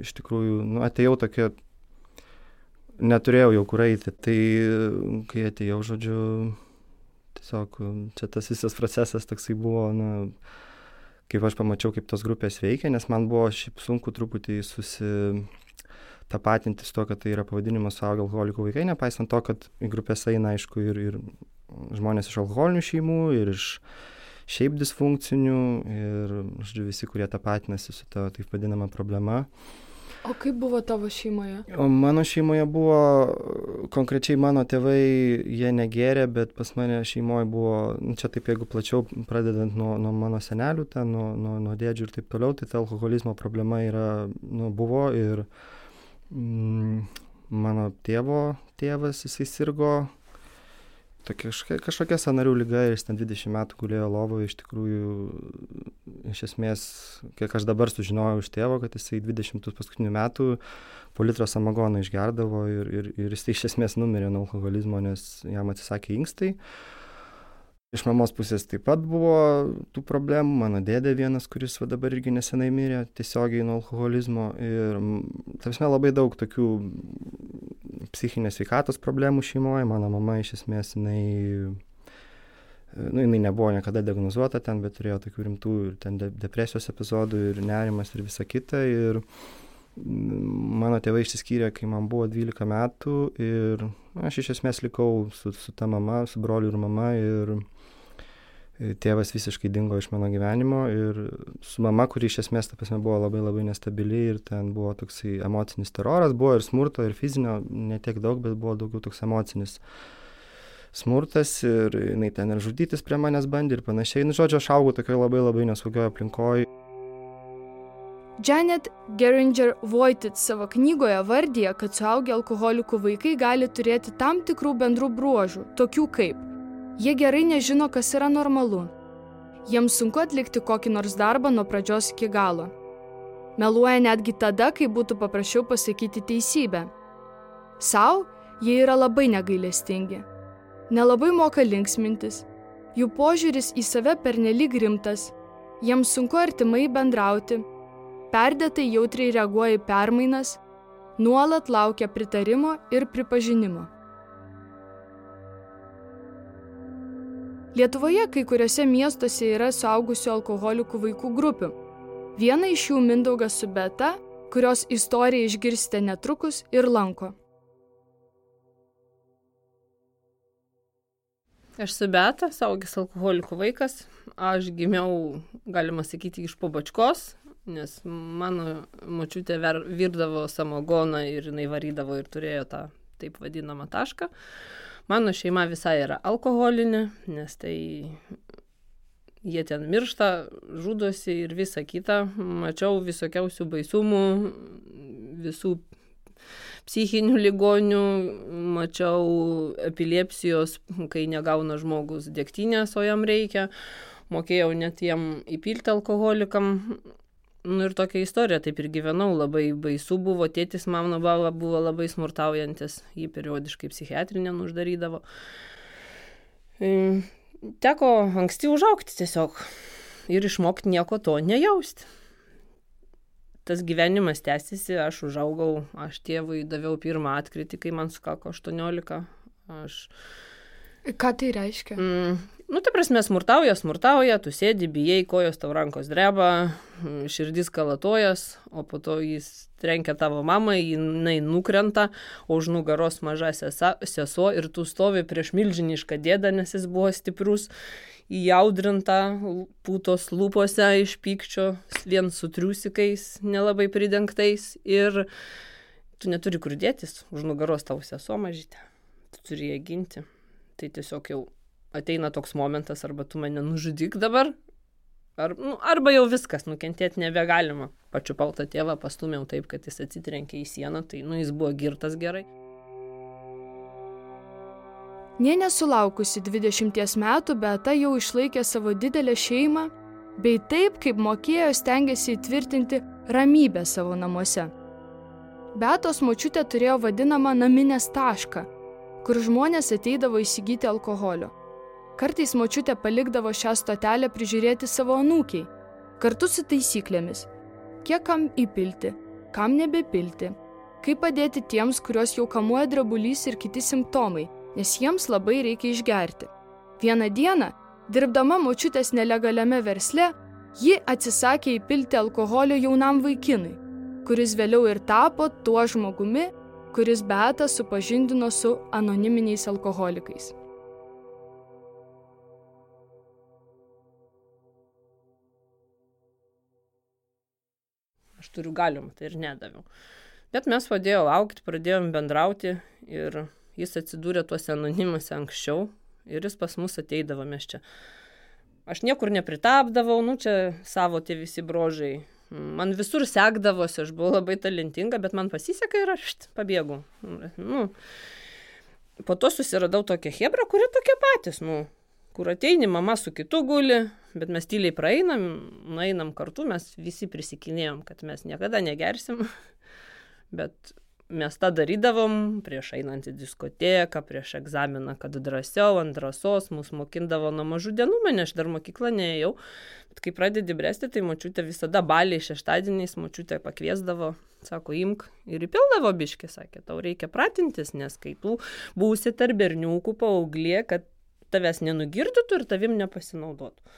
iš tikrųjų, nu, atėjau tokia, neturėjau jau kur eiti, tai kai atėjau, žodžiu, tiesiog čia tas visas procesas toksai buvo, na, kaip aš pamačiau, kaip tos grupės veikia, nes man buvo šiaip sunku truputį susitapatinti su to, kad tai yra pavadinimas suaugę alkoholikų vaikai, nepaisant to, kad į grupės eina, aišku, ir, ir žmonės iš alkoholinių šeimų, ir iš šiaip disfunkcinių, ir, žodžiu, visi, kurie tapatinasi su ta taip vadinama problema. O kaip buvo tavo šeimoje? O mano šeimoje buvo, konkrečiai mano tėvai, jie negerė, bet pas mane šeimoje buvo, nu, čia taip jeigu plačiau, pradedant nuo, nuo mano senelių, ten, nuo, nuo, nuo dėdžių ir taip toliau, tai ta alkoholizmo problema yra, nu, buvo ir mm, mano tėvo tėvas, jisai sirgo tokia kažkokia, kažkokia sanarių lyga ir jis ten 20 metų gulėjo lovoje, iš tikrųjų, iš esmės, kiek aš dabar sužinojau iš tėvo, kad jisai 20 paskutinių metų po litro samagono išgerdavo ir, ir, ir jis iš esmės numirė nuo alkoholizmo, nes jam atsisakė inkstai. Iš mamos pusės taip pat buvo tų problemų, mano dėdė vienas, kuris va dabar irgi nesenai mirė tiesiogiai nuo alkoholizmo ir, tarsi, labai daug tokių psichinės sveikatos problemų šeimoje. Mano mama iš esmės, jinai, nu, jinai nebuvo niekada diagnozuota ten, bet turėjo tokių rimtų ir ten de depresijos epizodų ir nerimas ir visa kita. Ir mano tėvai išsiskyrė, kai man buvo 12 metų ir aš iš esmės likau su, su ta mama, su broliu ir mama ir tėvas visiškai dingo iš mano gyvenimo ir su mama, kuri iš esmės, ta prasme, buvo labai labai nestabili ir ten buvo toksai emocinis teroras, buvo ir smurto, ir fizinio, ne tiek daug, bet buvo daugiau toks emocinis smurtas ir jinai ten ir žudytis prie manęs bandė ir panašiai. Nu, žodžiu, aš augau tokioje labai labai nesaugioje aplinkoje. Janet Geringer Voitit savo knygoje vardyje, kad suaugę alkoholikų vaikai gali turėti tam tikrų bendrų bruožų, tokių kaip Jie gerai nežino, kas yra normalu. Jiems sunku atlikti kokį nors darbą nuo pradžios iki galo. Meluoja netgi tada, kai būtų paprasčiau pasakyti teisybę. Sau jie yra labai negailestingi. Nelabai moka linksmintis. Jų požiūris į save pernelyg rimtas. Jiems sunku artimai bendrauti. Perdėtai jautriai reaguoja į permainas. Nuolat laukia pritarimo ir pripažinimo. Lietuvoje kai kuriuose miestuose yra suaugusių alkoholikų vaikų grupių. Viena iš jų Mindaugas su Beta, kurios istoriją išgirsite netrukus ir lanko. Aš su Beta, saugęs alkoholikų vaikas. Aš gimiau, galima sakyti, iš pobačkos, nes mano močiutė virdavo samogoną ir jinai varydavo ir turėjo tą taip vadinamą tašką. Mano šeima visai yra alkoholinė, nes tai jie ten miršta, žudosi ir visa kita. Mačiau visokiausių baisumų, visų psichinių ligonių, mačiau epilepsijos, kai negauna žmogus dėktynės, o jam reikia. Mokėjau net jam įpilti alkoholikam nu ir tokia istorija, taip ir gyvenau, labai baisu buvo, tėtis mano baba buvo labai smurtaujantis, jį periodiškai psichiatrinę uždarydavo. Teko anksti užaukti tiesiog ir išmokti nieko to nejausti. Tas gyvenimas tęsiasi, aš užaugau, aš tėvui daviau pirmą atkritį, kai man sukako 18. Aš... Ką tai reiškia? Mm, Nu, tai prasme, smurtauja, smurtauja, tu sėdi, bijai, kojos tau rankos dreba, širdis kalatojas, o po to jis trenkia tavo mamą, jinai nukrenta, o už nugaros maža sesa, sesuo ir tu stovi prieš milžinišką dėdą, nes jis buvo stiprus, įjaudrinta, putos lūpose iš pykčio, vien su triusikais, nelabai pridengtais ir tu neturi kur dėtis, už nugaros tau sesuo mažytė, tu turi ją ginti. Tai tiesiog jau ateina toks momentas, arba tu mane nužudyk dabar, ar, nu, arba jau viskas, nukentėti nebegalima. Pačiu paltą tėvą pastumėm taip, kad jis atsitrenkė į sieną, tai nu, jis buvo girtas gerai. Nė nesulaukusi 20 metų, Beata jau išlaikė savo didelę šeimą, bei taip, kaip mokėjo, stengiasi įtvirtinti ramybę savo namuose. Beatos močiutė turėjo vadinamą naminės tašką, kur žmonės ateidavo įsigyti alkoholio. Kartais močiutė palikdavo šią stotelę prižiūrėti savo anūkiai, kartu su taisyklėmis, kiek kam įpilti, kam nebepilti, kaip padėti tiems, kuriuos jau kamuoja drebulys ir kiti simptomai, nes jiems labai reikia išgerti. Vieną dieną, dirbdama močiutės nelegaliame versle, ji atsisakė įpilti alkoholio jaunam vaikinui, kuris vėliau ir tapo tuo žmogumi, kuris Beatą supažindino su anoniminiais alkoholikais. Turiu galimą, tai ir nedaviau. Bet mes padėjau aukti, pradėjom bendrauti ir jis atsidūrė tuose anonimuose anksčiau ir jis pas mus ateidavo mes čia. Aš niekur nepritapdavau, nu čia savo tie visi brožai. Man visur sekdavosi, aš buvau labai talentinga, bet man pasisekė ir aš pabėgau. Nu, po to susiradau tokią hebrą, kuri tokie patys, nu, kur ateini, mama su kitu guli, bet mes tyliai praeinam, nueinam kartu, mes visi prisikinėjom, kad mes niekada negersim, bet mes tą darydavom prieš einant į diskoteką, prieš egzaminą, kad drąsiau, ant drąsos, mus mokindavo nuo mažų dienų, mane aš dar mokyklą neėjau, bet kai pradedi bręsti, tai mačiutė visada baliai šeštadieniais, mačiutė pakviesdavo, sako, imk ir įpildavo biškį, sakė, tau reikia pratintis, nes kai tu būsi tarp berniukų paauglė, kad tavęs nenugirdytų ir tavim nepasinaudotų.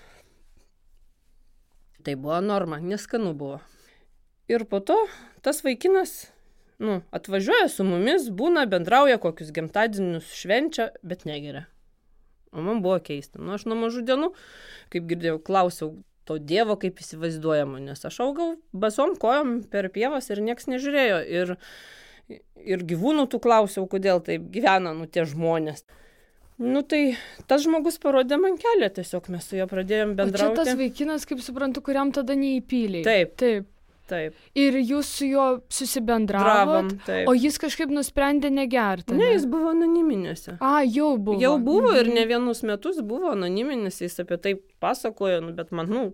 Tai buvo norma, neskanu buvo. Ir po to tas vaikinas, nu, atvažiuoja su mumis, būna, bendrauja, kokius gimtadienius švenčia, bet negeria. O man buvo keista. Nu, aš nuo mažų dienų, kaip girdėjau, klausiau to Dievo, kaip įsivaizduojama, nes aš augau basom kojom per pievas ir nieks nežiūrėjo. Ir, ir gyvūnų tų klausiau, kodėl taip gyvena, nu, tie žmonės. Nu tai tas žmogus parodė man kelią, tiesiog mes su juo pradėjom bendrauti. O čia tas vaikinas, kaip suprantu, kuriam tada neįpyliai. Taip. Taip. Taip. Ir jūs su juo susibendravot, taip. o jis kažkaip nusprendė negerti. Ne, jis buvo anoniminėse. A, jau buvo. Jau buvo mhm. ir ne vienus metus buvo anoniminis, jis apie tai pasakojo, nu, bet man, nu,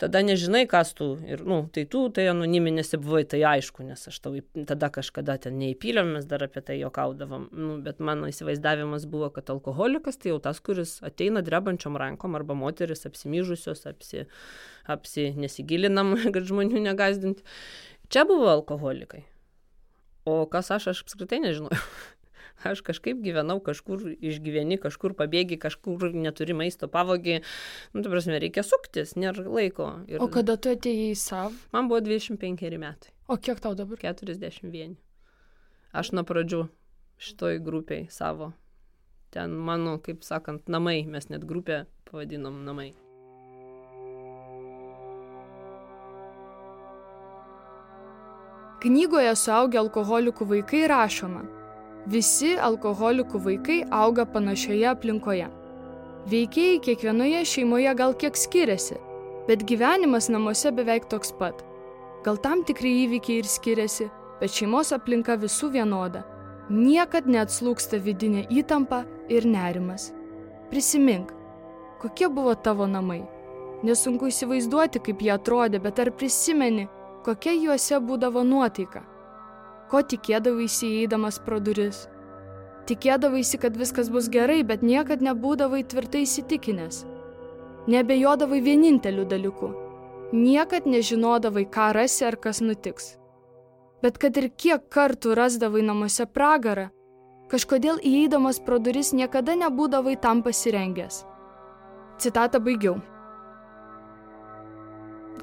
tada nežinai, kas tu. Ir, nu, tai tu, tai anoniminėse buvai, tai aišku, nes aš tau tada kažkada ten neįpylėm, mes dar apie tai jokaudavom. Nu, bet mano įsivaizdavimas buvo, kad alkoholikas tai jau tas, kuris ateina drebančiom rankom arba moteris apsimyžusios, apsi, apsi nesigilinam, kad žmonių negazdinti. Čia buvo alkoholikai. O kas aš, aš apskritai nežinojau. Aš kažkaip gyvenau, kažkur išgyveni, kažkur pabėgi, kažkur neturi maisto, pavogi. Nu, tu prasme, reikia suktis, nėra laiko. Ir... O kada tu atėjai į savo? Man buvo 25 metai. O kiek tau dabar? 41. Aš nuo pradžių šitoj grupiai savo. Ten mano, kaip sakant, namai, mes net grupę pavadinom namai. Knygoje suaugę alkoholikų vaikai rašoma, Visi alkoholikų vaikai auga panašioje aplinkoje. Veikėjai kiekvienoje šeimoje gal kiek skiriasi, bet gyvenimas namuose beveik toks pat. Gal tam tikri įvykiai ir skiriasi, bet šeimos aplinka visų vienoda. Niekad neatslūksta vidinė įtampa ir nerimas. Prisimink, kokie buvo tavo namai. Nesunku įsivaizduoti, kaip jie atrodė, bet ar prisimeni, kokia juose būdavo nuotaika ko tikėdavaisi įeidamas pro duris. Tikėdavaisi, kad viskas bus gerai, bet niekad nebūdavai tvirtai įsitikinęs. Nebejodavai vieninteliu dalyku. Niekad nežinodavai, ką rasi ar kas nutiks. Bet kad ir kiek kartų rasdavai namuose pragarą, kažkodėl įeidamas pro duris niekada nebūdavai tam pasirengęs. Citatą baigiau.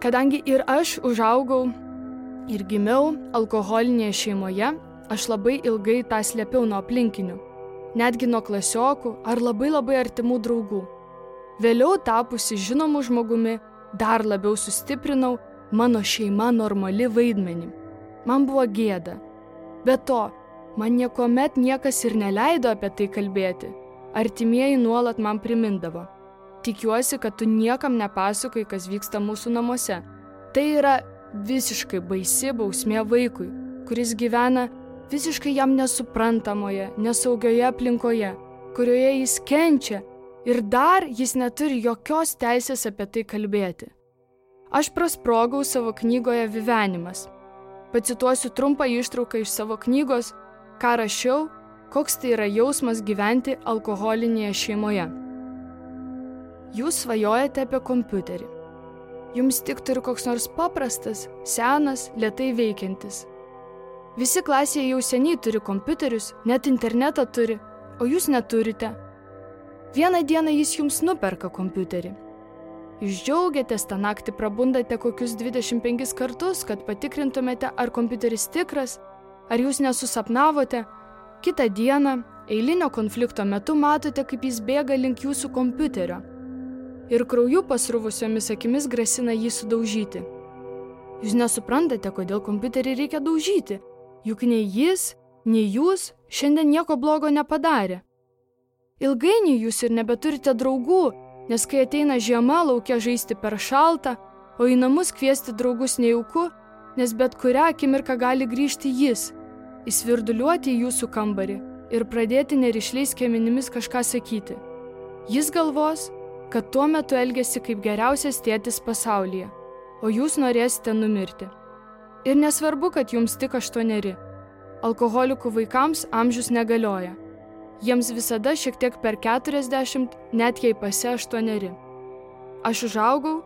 Kadangi ir aš užaugau ir gimiau alkoholinėje šeimoje, aš labai ilgai tą slėpiau nuo aplinkinių, netgi nuo klasiokų ar labai labai artimų draugų. Vėliau tapusi žinomu žmogumi, dar labiau sustiprinau mano šeima normali vaidmenį. Man buvo gėda. Be to, man niekuomet niekas ir neleido apie tai kalbėti. Artimieji nuolat man primindavo. Tikiuosi, kad tu niekam nepasakoji, kas vyksta mūsų namuose. Tai yra visiškai baisi bausmė vaikui, kuris gyvena visiškai jam nesuprantamoje, nesaugioje aplinkoje, kurioje jis kenčia ir dar jis neturi jokios teisės apie tai kalbėti. Aš prasprogau savo knygoje Vivenimas. Pacituosiu trumpą ištrauką iš savo knygos, ką rašiau, koks tai yra jausmas gyventi alkoholinėje šeimoje. Jūs svajojate apie kompiuterį. Jums tiktų ir koks nors paprastas, senas, lietai veikiantis. Visi klasėje jau seniai turi kompiuterius, net internetą turi, o jūs neturite. Vieną dieną jis jums nuperka kompiuterį. Jūs džiaugiatės, tą naktį prabundate kokius 25 kartus, kad patikrintumėte, ar kompiuteris tikras, ar jūs nesusapnavote. Kitą dieną, eilinio konflikto metu matote, kaip jis bėga link jūsų kompiuterio ir krauju pasruvusiomis akimis grasina jį sudaužyti. Jūs nesuprantate, kodėl kompiuterį reikia daužyti, juk nei jis, nei jūs šiandien nieko blogo nepadarė. Ilgainiui jūs ir nebeturite draugų, nes kai ateina žiema laukia žaisti per šaltą, o į namus kviesti draugus nejauku, nes bet kurią akimirką gali grįžti jis, įsvirduliuoti į jūsų kambarį ir pradėti nerišliais keminimis kažką sakyti. Jis galvos, kad tuo metu elgesi kaip geriausias tėtis pasaulyje, o jūs norėsite numirti. Ir nesvarbu, kad jums tik aštuoneri. Alkoholikų vaikams amžius negalioja. Jiems visada šiek tiek per 40, net jei pase aštuoneri. Aš užaugau,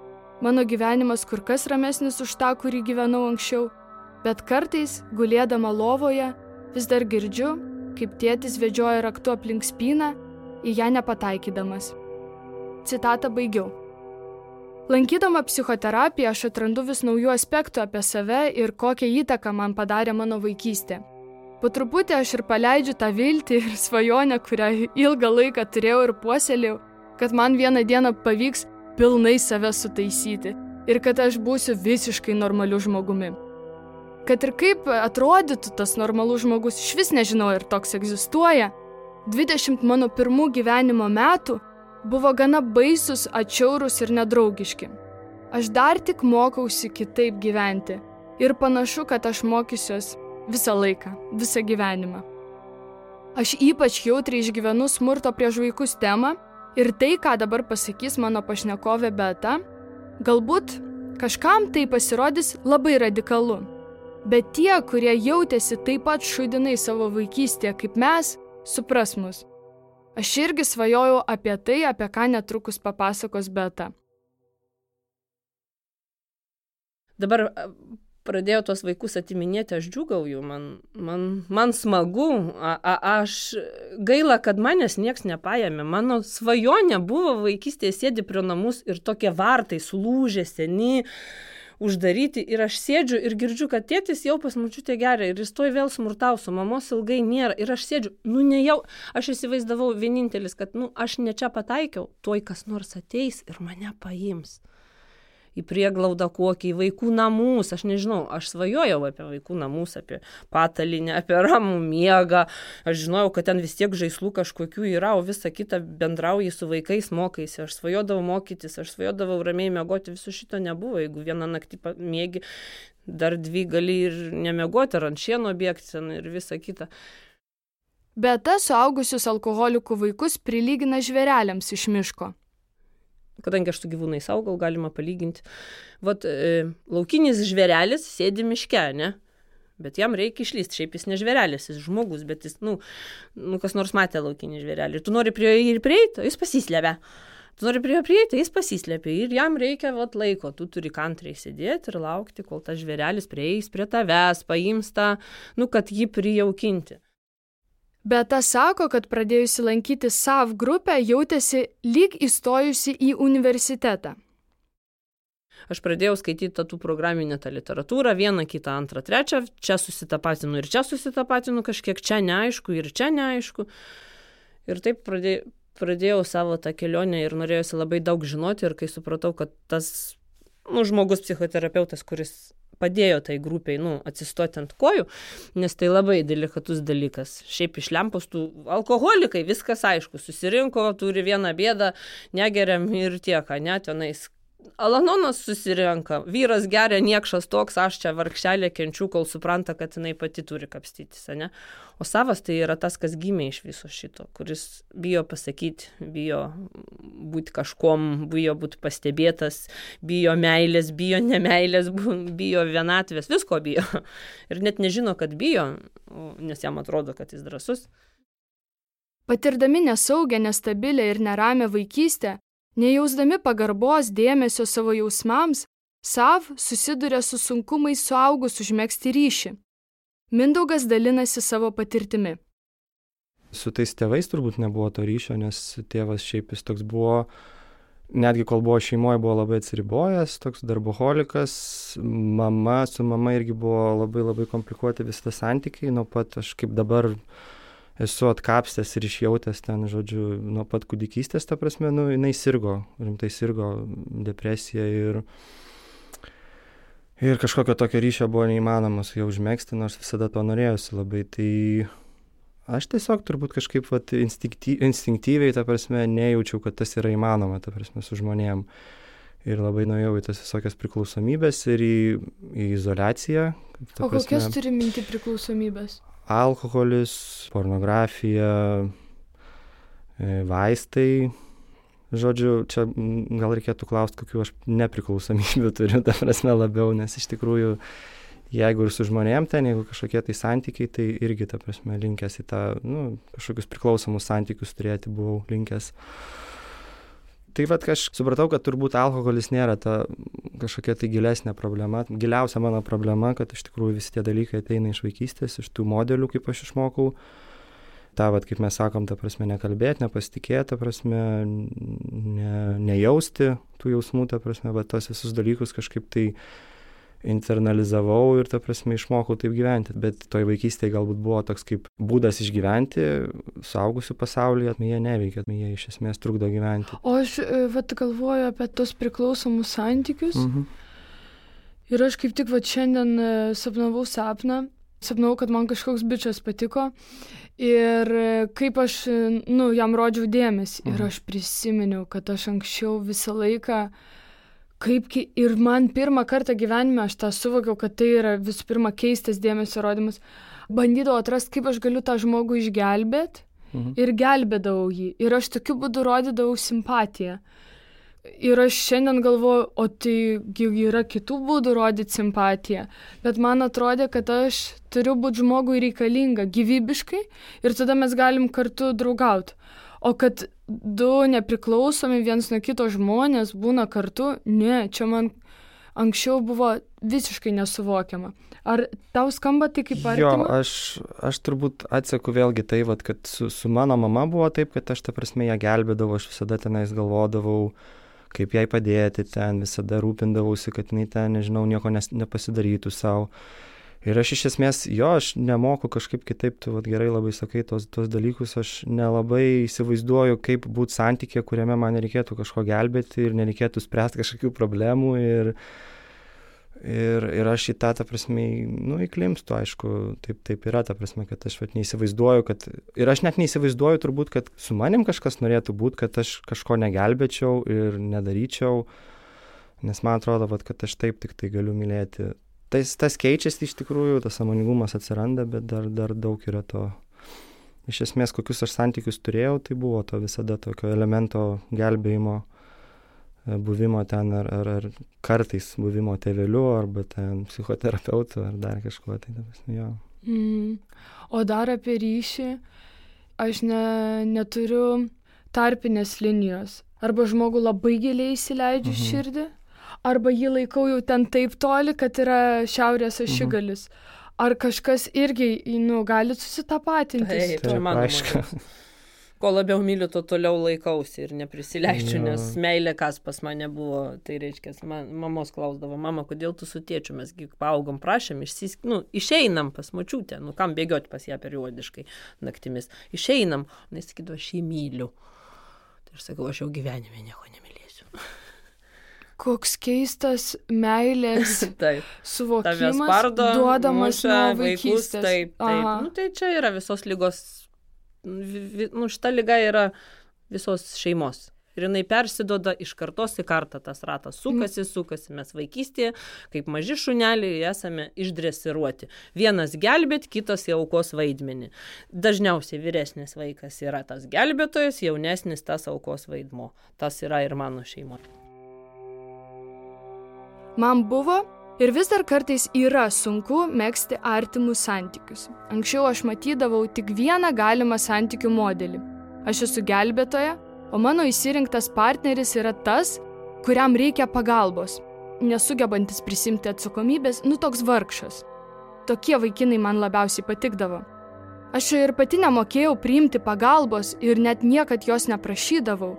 mano gyvenimas kur kas ramesnis už tą, kurį gyvenau anksčiau, bet kartais, gulėdama lovoje, vis dar girdžiu, kaip tėtis vedžioja raktu aplink spyną, į ją nepataikydamas. Citatą baigiau. Lankydama psichoterapiją aš atrandu vis naujų aspektų apie save ir kokią įtaką man padarė mano vaikystė. Po truputį aš ir paleidžiu tą viltį ir svajonę, kurią ilgą laiką turėjau ir puoselėjau, kad man vieną dieną pavyks pilnai save sutaisyti ir kad aš būsiu visiškai normaliu žmogumi. Kad ir kaip atrodytų tas normalus žmogus, iš vis nežinau, ar toks egzistuoja, 20 mano pirmų gyvenimo metų buvo gana baisus, atšiaurus ir nedraugiški. Aš dar tik mokausi kitaip gyventi ir panašu, kad aš mokysiuos visą laiką, visą gyvenimą. Aš ypač jautriai išgyvenu smurto prieš vaikus temą ir tai, ką dabar pasakys mano pašnekovė Beta, galbūt kažkam tai pasirodys labai radikalu. Bet tie, kurie jautėsi taip pat šudinai savo vaikystėje kaip mes, supras mus. Aš irgi svajojau apie tai, apie ką netrukus papasakos Beta. Dabar pradėjau tuos vaikus atiminėti, aš džiugauju, man, man, man smagu, a, a, aš gaila, kad manęs nieks nepaėmė. Mano svajonė buvo vaikystėje sėdi prie namus ir tokie vartai sulūžę, seni, uždaryti ir aš sėdžiu ir girdžiu, kad tėtis jau pas mučiutė geria ir jis toj vėl smurtausiu, mamos ilgai nėra ir aš sėdžiu, nu ne jau, aš įsivaizdavau vienintelis, kad, nu, aš ne čia pataikiau, tuoj kas nors ateis ir mane paims į prieglaudą kokį, į vaikų namus, aš nežinau, aš svajojau apie vaikų namus, apie patalinę, apie ramų miegą, aš žinojau, kad ten vis tiek žaislų kažkokių yra, o visa kita bendrauji su vaikais, mokaisi, aš svajodavau mokytis, aš svajodavau ramiai miegoti, viso šito nebuvo, jeigu vieną naktį mėgi, dar dvi gali ir nemiegoti, ar ant šieno bėgti ir visa kita. Beta suaugusius alkoholikų vaikus prilygina žvėreliams iš miško kadangi aš su gyvūnais augau, galima palyginti. Vat e, laukinis žverelis sėdi miške, ne? Bet jam reikia išlysti, šiaip jis ne žverelis, jis žmogus, bet jis, nu, nu kas nors matė laukinį žverelį. Ir tu nori prie jo ir prieiti, jis pasislėpia. Tu nori prie jo prieiti, jis pasislėpia. Ir jam reikia vat, laiko, tu turi kantriai sėdėti ir laukti, kol tas žverelis prieis prie tavęs, paims tą, nu, kad jį prijaukinti. Beta sako, kad pradėjusi lankyti SAV grupę jautėsi lyg įstojusi į universitetą. Aš pradėjau skaityti tų programinę tą literatūrą, vieną, kitą, antrą, trečią, čia susitapatinu ir čia susitapatinu kažkiek, čia neaišku ir čia neaišku. Ir taip pradėjau, pradėjau savo tą kelionę ir norėjusi labai daug žinoti ir kai supratau, kad tas nu, žmogus psichoterapeutas, kuris padėjo tai grupiai, nu, atsistoti ant kojų, nes tai labai delikatus dalykas. Šiaip iš lempos tų alkoholikai, viskas aišku, susirinko, turi vieną bėdą, negeriam ir tiek, net tenais Alanonas susirenka, vyras geria, niekšas toks, aš čia vargšelė kenčiu, kol supranta, kad jinai pati turi kapstytis, ne? O savas tai yra tas, kas gimė iš viso šito, kuris bijo pasakyti, bijo būti kažkom, bijo būti pastebėtas, bijo meilės, bijo nemailės, bijo vienatvės, visko bijo. Ir net nežino, kad bijo, nes jam atrodo, kad jis drasus. Patirdami nesaugę, nestabilę ir neramę vaikystę, Nejausdami pagarbos dėmesio savo jausmams, sav susiduria su sunkumais suaugus užmėgsti ryšį. Mindaugas dalinasi savo patirtimi. Su tais tėvais turbūt nebuvo to ryšio, nes tėvas šiaip jis toks buvo, netgi kol buvo šeimoje, buvo labai atsiribojęs, toks darboholikas, mama, su mama irgi buvo labai labai komplikuoti visi tas santykiai, nuo pat aš kaip dabar esu atkapstęs ir išjautęs ten, žodžiu, nuo pat kūdikystės, ta prasme, nu, jinai sirgo, rimtai sirgo depresija ir, ir kažkokio tokio ryšio buvo neįmanoma su jau užmėgsti, nors visada to norėjusi labai. Tai aš tiesiog turbūt kažkaip vat, instinkty, instinktyviai, ta prasme, nejaučiau, kad tas yra įmanoma, ta prasme, su žmonėm. Ir labai nuėjau į tas visokias priklausomybės ir į, į izolaciją. O prasme, kokias turi minti priklausomybės? Alkoholis, pornografija, e, vaistai. Žodžiu, čia gal reikėtų klausti, kokiu aš nepriklausomybių turiu, ta prasme labiau, nes iš tikrųjų, jeigu ir su žmonėm ten, jeigu kažkokie tai santykiai, tai irgi, ta prasme, linkęs į tą, nu, kažkokius priklausomus santykius turėti buvau linkęs. Uh, tai vat aš supratau kad turbūt alkoholis nėra ta kažkokia tai gilesnė problema. Giliausia mano problema kad iš tikrųjų visi tie dalykai ateina iš vaikystės iš tų modelių kaip aš išmokau. Tą vat kaip mes sakom ta prasme nekalbėt nepasitikėt ta prasme ne nejausti tų jausmų ta prasme va tuos visus dalykus kažkaip tai internalizavau ir ta prasme išmokau taip gyventi. Bet toj vaikystėj galbūt buvo toks kaip būdas išgyventi suaugusių pasaulyje jie neveikia jie iš esmės trukdo gyventi. O aš e, vat galvoju apie tuos priklausomus santykius. Mhm. ir aš kaip tik vat šiandien e, sapnavau sapną sapnavau kad man kažkoks bičias patiko. Ir e, kaip aš nu jam rodžiau dėmesį. Mhm. ir aš prisiminiau kad aš anksčiau visą laiką kaipgi ir man pirmą kartą gyvenime aš tą suvokiau, kad tai yra visų pirma keistas dėmesio rodimas. Bandydavau atrasti, kaip aš galiu tą žmogų išgelbėti mhm. ir gelbėdavau jį. Ir aš tokiu būdu rodydavau simpatiją. Ir aš šiandien galvoju, o tai yra kitų būdų rodyti simpatiją. Bet man atrodė, kad aš turiu būti žmogui reikalinga gyvybiškai ir tada mes galim kartu draugauti. O kad du nepriklausomi viens nuo kito žmonės būna kartu, ne, čia man anksčiau buvo visiškai nesuvokiama. Ar tau skamba tai kaip artima? Jo, aš, aš turbūt atseku vėlgi tai, vat, kad su, su mano mama buvo taip, kad aš ta prasme ją gelbėdavau, aš visada tenais galvodavau, kaip jai padėti ten, visada rūpindavausi, kad jinai ten, nežinau, nieko nes, nepasidarytų savo ir aš iš esmės jo aš nemoku kažkaip kitaip tu vat gerai labai sakai tuos tuos dalykus aš nelabai įsivaizduoju kaip būt santykyje kuriame man nereikėtų kažko gelbėti ir nereikėtų spręst kažkokių problemų ir ir ir aš į tą ta prasme nu įklimpstu aišku taip taip yra ta prasme kad aš vat neįsivaizduoju kad ir aš net neįsivaizduoju turbūt kad su manim kažkas norėtų būt kad aš kažko negelbėčiau ir nedaryčiau nes man atrodo vat kad aš taip tiktai galiu mylėti tas, tas keičiasi iš tikrųjų, tas samoningumas atsiranda, bet dar, dar daug yra to. Iš esmės, kokius aš santykius turėjau, tai buvo to visada tokio elemento gelbėjimo, e, buvimo ten ar, ar, ar kartais buvimo tėveliu, arba ten psichoterapeutu, ar dar kažkuo. Tai, jo. Mm. O dar apie ryšį, aš ne, neturiu tarpinės linijos. Arba žmogų labai giliai įsileidžiu mhm. širdį, arba jį laikau jau ten taip toli, kad yra šiaurės ašigalis. Mhm. Ar kažkas irgi, nu, gali susitapatinti? Taip, tai mano. Aišku. Kuo labiau myliu, tuo toliau laikausi ir neprisileidžiu, nes meilė kas pas mane buvo, tai reiškia, man, mamos klausdavo, mama, kodėl tu su tėčiu, mesgi paaugom, prašėm, išsisk... nu, išeinam pas mačiutę, nu kam bėgioti pas ją periodiškai naktimis, išeinam, nes sakydavo, aš jį myliu. Tai aš sakau, aš jau gyvenime nieko nemylėsiu koks keistas meilės taip. suvokimas spardo, duodamas muša, nuo vaikystės. Vaikus, taip, taip. Nu, tai čia yra visos lygos, nu, šita lyga yra visos šeimos. ir jinai persidoda iš kartos į kartą, tas ratas sukasi, sukasi, mes vaikystėje, kaip maži šuneliai, esame išdresiruoti. Vienas gelbėt, kitas į aukos vaidmenį. Dažniausiai vyresnis vaikas yra tas gelbėtojas, jaunesnis tas aukos vaidmo. Tas yra ir mano šeimoje. Man buvo ir vis dar kartais yra sunku mėgsti artimus santykius. Anksčiau aš matydavau tik vieną galimą santykių modelį. Aš esu gelbėtoja, o mano įsirinktas partneris yra tas, kuriam reikia pagalbos, nesugebantis prisimti atsakomybės, nu toks vargšas. Tokie vaikinai man labiausiai patikdavo. Aš ir pati nemokėjau priimti pagalbos ir net niekad jos neprašydavau.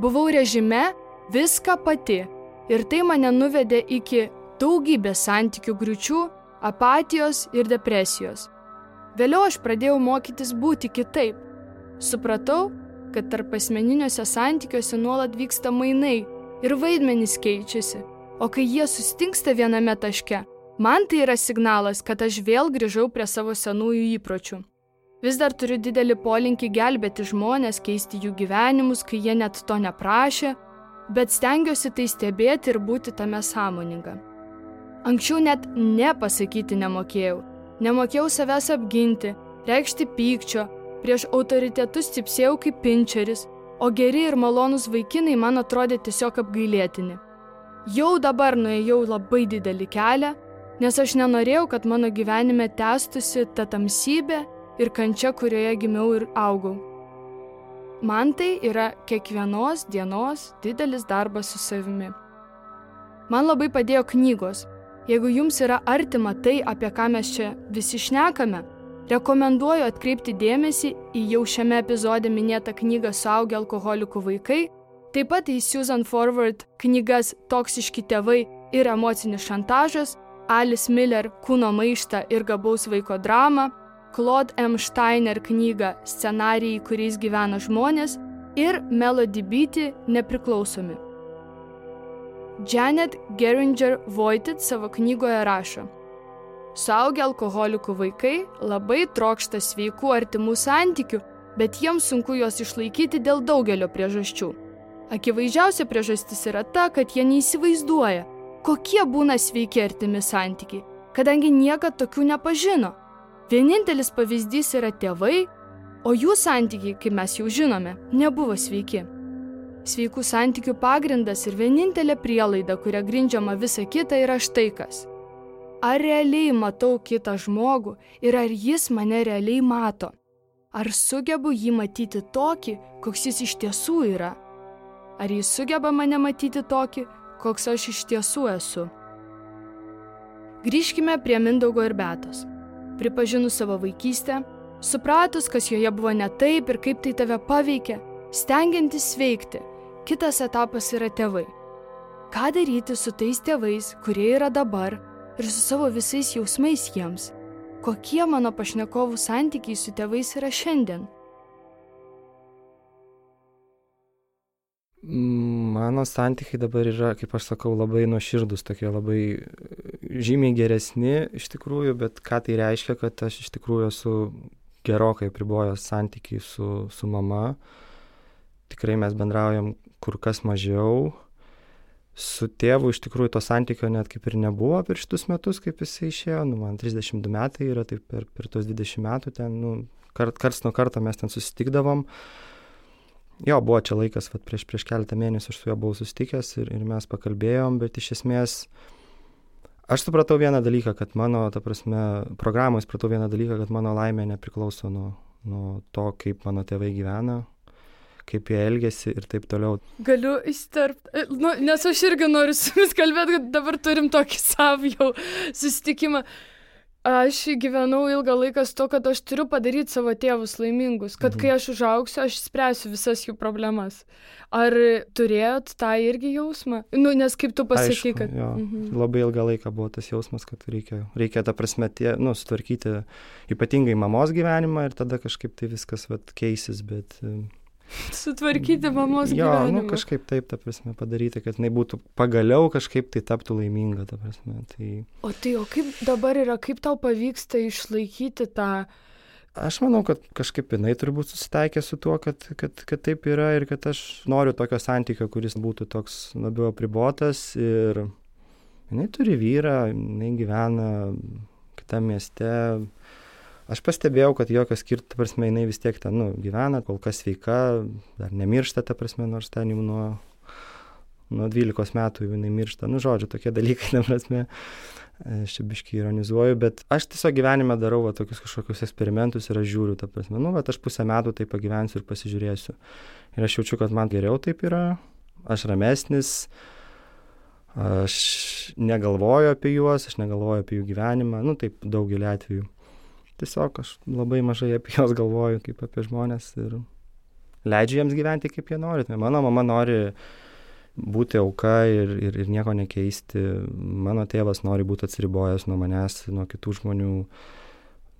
Buvau režime viską pati ir tai mane nuvedė iki daugybės santykių griučių, apatijos ir depresijos. Vėliau aš pradėjau mokytis būti kitaip. Supratau, kad tarp asmeniniuose santykiuose nuolat vyksta mainai ir vaidmenys keičiasi, o kai jie sustingsta viename taške, man tai yra signalas, kad aš vėl grįžau prie savo senųjų įpročių. Vis dar turiu didelį polinkį gelbėti žmonės, keisti jų gyvenimus, kai jie net to neprašė, bet stengiuosi tai stebėti ir būti tame sąmoninga. Anksčiau net nepasakyti nemokėjau, nemokėjau savęs apginti, reikšti pykčio, prieš autoritetus cipsėjau kaip pinčeris, o geri ir malonūs vaikinai man atrodė tiesiog apgailėtini. Jau dabar nuėjau labai didelį kelią, nes aš nenorėjau, kad mano gyvenime tęstusi ta tamsybė ir kančia, kurioje gimiau ir augau. Man tai yra kiekvienos dienos didelis darbas su savimi. Man labai padėjo knygos. Jeigu jums yra artima tai, apie ką mes čia visi šnekame, rekomenduoju atkreipti dėmesį į jau šiame epizode minėtą knygą Suaugę alkoholikų vaikai, taip pat į Susan Forward knygas Toksiški tėvai ir emocinis šantažas, Alice Miller Kūno maištą ir gabaus vaiko dramą, Claude M. Steiner knygą Scenarijai, kuriais gyvena žmonės ir Melody Beatty Nepriklausomi. Janet Geringer Voitit savo knygoje rašo. Suaugę alkoholikų vaikai labai trokšta sveikų artimų santykių, bet jiems sunku juos išlaikyti dėl daugelio priežasčių. Akivaizdžiausia priežastis yra ta, kad jie neįsivaizduoja, kokie būna sveiki artimi santykiai, kadangi niekada tokių nepažino. Vienintelis pavyzdys yra tėvai, o jų santykiai, kaip mes jau žinome, nebuvo sveiki. Sveikų santykių pagrindas ir vienintelė prielaida, kuria grindžiama visa kita, yra štai kas. Ar realiai matau kitą žmogų ir ar jis mane realiai mato? Ar sugebu jį matyti tokį, koks jis iš tiesų yra? Ar jis sugeba mane matyti tokį, koks aš iš tiesų esu? Grįžkime prie Mindaugo ir Betos pripažinus savo vaikystę, supratus, kas joje buvo ne taip ir kaip tai tave paveikė, stengiantis sveikti, kitas etapas yra tėvai. Ką daryti su tais tėvais, kurie yra dabar ir su savo visais jausmais jiems? Kokie mano pašnekovų santykiai su tėvais yra šiandien? Mano santykiai dabar yra, kaip aš sakau, labai nuoširdus, tokie labai žymiai geresni iš tikrųjų, bet ką tai reiškia, kad aš iš tikrųjų esu gerokai pribojęs santykiai su, su mama. Tikrai mes bendraujam kur kas mažiau. Su tėvu iš tikrųjų to santykio net kaip ir nebuvo per šitus metus, kaip jisai išėjo. Nu, man 32 metai yra, tai per, per tos 20 metų ten, nu, kart, karts nuo karto mes ten susitikdavom. Uh, Jo, buvo čia laikas, vat, prieš, prieš keletą mėnesių aš su juo buvau susitikęs ir, ir mes pakalbėjom, bet iš esmės aš supratau vieną dalyką, kad mano, ta prasme, programoje supratau vieną dalyką, kad mano laimė nepriklauso nuo, nuo to, kaip mano tėvai gyvena, kaip jie elgesi ir taip toliau. Galiu įsterpti, nu, nes aš irgi noriu su jumis kalbėti, kad dabar turim tokį savų jau susitikimą. Aš gyvenau ilgą laiką su to, kad aš turiu padaryti savo tėvus laimingus, kad mhm. kai aš užaugsiu, aš spręsiu visas jų problemas. Ar turėjot tą irgi jausmą? Nu, nes kaip tu pasakai, kad... Jo, mhm. Labai ilgą laiką buvo tas jausmas, kad reikia, reikia ta prasme, tie, nu, sutvarkyti ypatingai mamos gyvenimą ir tada kažkaip tai viskas vat, keisis, bet... Sutvarkyti mamos jo, gyvenimą. Jo, nu, kažkaip taip, ta prasme, padaryti, kad jinai būtų pagaliau kažkaip tai taptų laiminga, ta prasme. Tai... O tai, o kaip dabar yra, kaip tau pavyksta išlaikyti tą, Aš manau, kad kažkaip jinai turbūt susitaikė su tuo, kad, kad, kad taip yra ir kad aš noriu tokio santykio, kuris būtų toks labiau apribotas ir jinai turi vyrą, jinai gyvena kitame mieste. Aš pastebėjau, kad jokio skirtumo, prasme, jinai vis tiek ten nu, gyvena, kol kas sveika, dar nemiršta, ta prasme, nors ten jau nuo, nuo 12 metų jinai miršta. Nu, žodžiu, tokie dalykai, ta prasme. Aš čia biškai ironizuoju, bet aš tiesiog gyvenime darau va, tokius kažkokius eksperimentus ir aš žiūriu, ta prasme, nu, bet aš pusę metų tai pagyvensiu ir pasižiūrėsiu. Ir aš jaučiu, kad man geriau taip yra, aš ramesnis, aš negalvoju apie juos, aš negalvoju apie jų gyvenimą, nu, taip daugelį atvejų. Tiesiog aš labai mažai apie juos galvoju kaip apie žmonės ir leidžiu jiems gyventi kaip jie nori. Tai mano mama nori būti auka ir, ir, ir nieko nekeisti. Mano tėvas nori būti atsiribojęs nuo manęs, nuo kitų žmonių.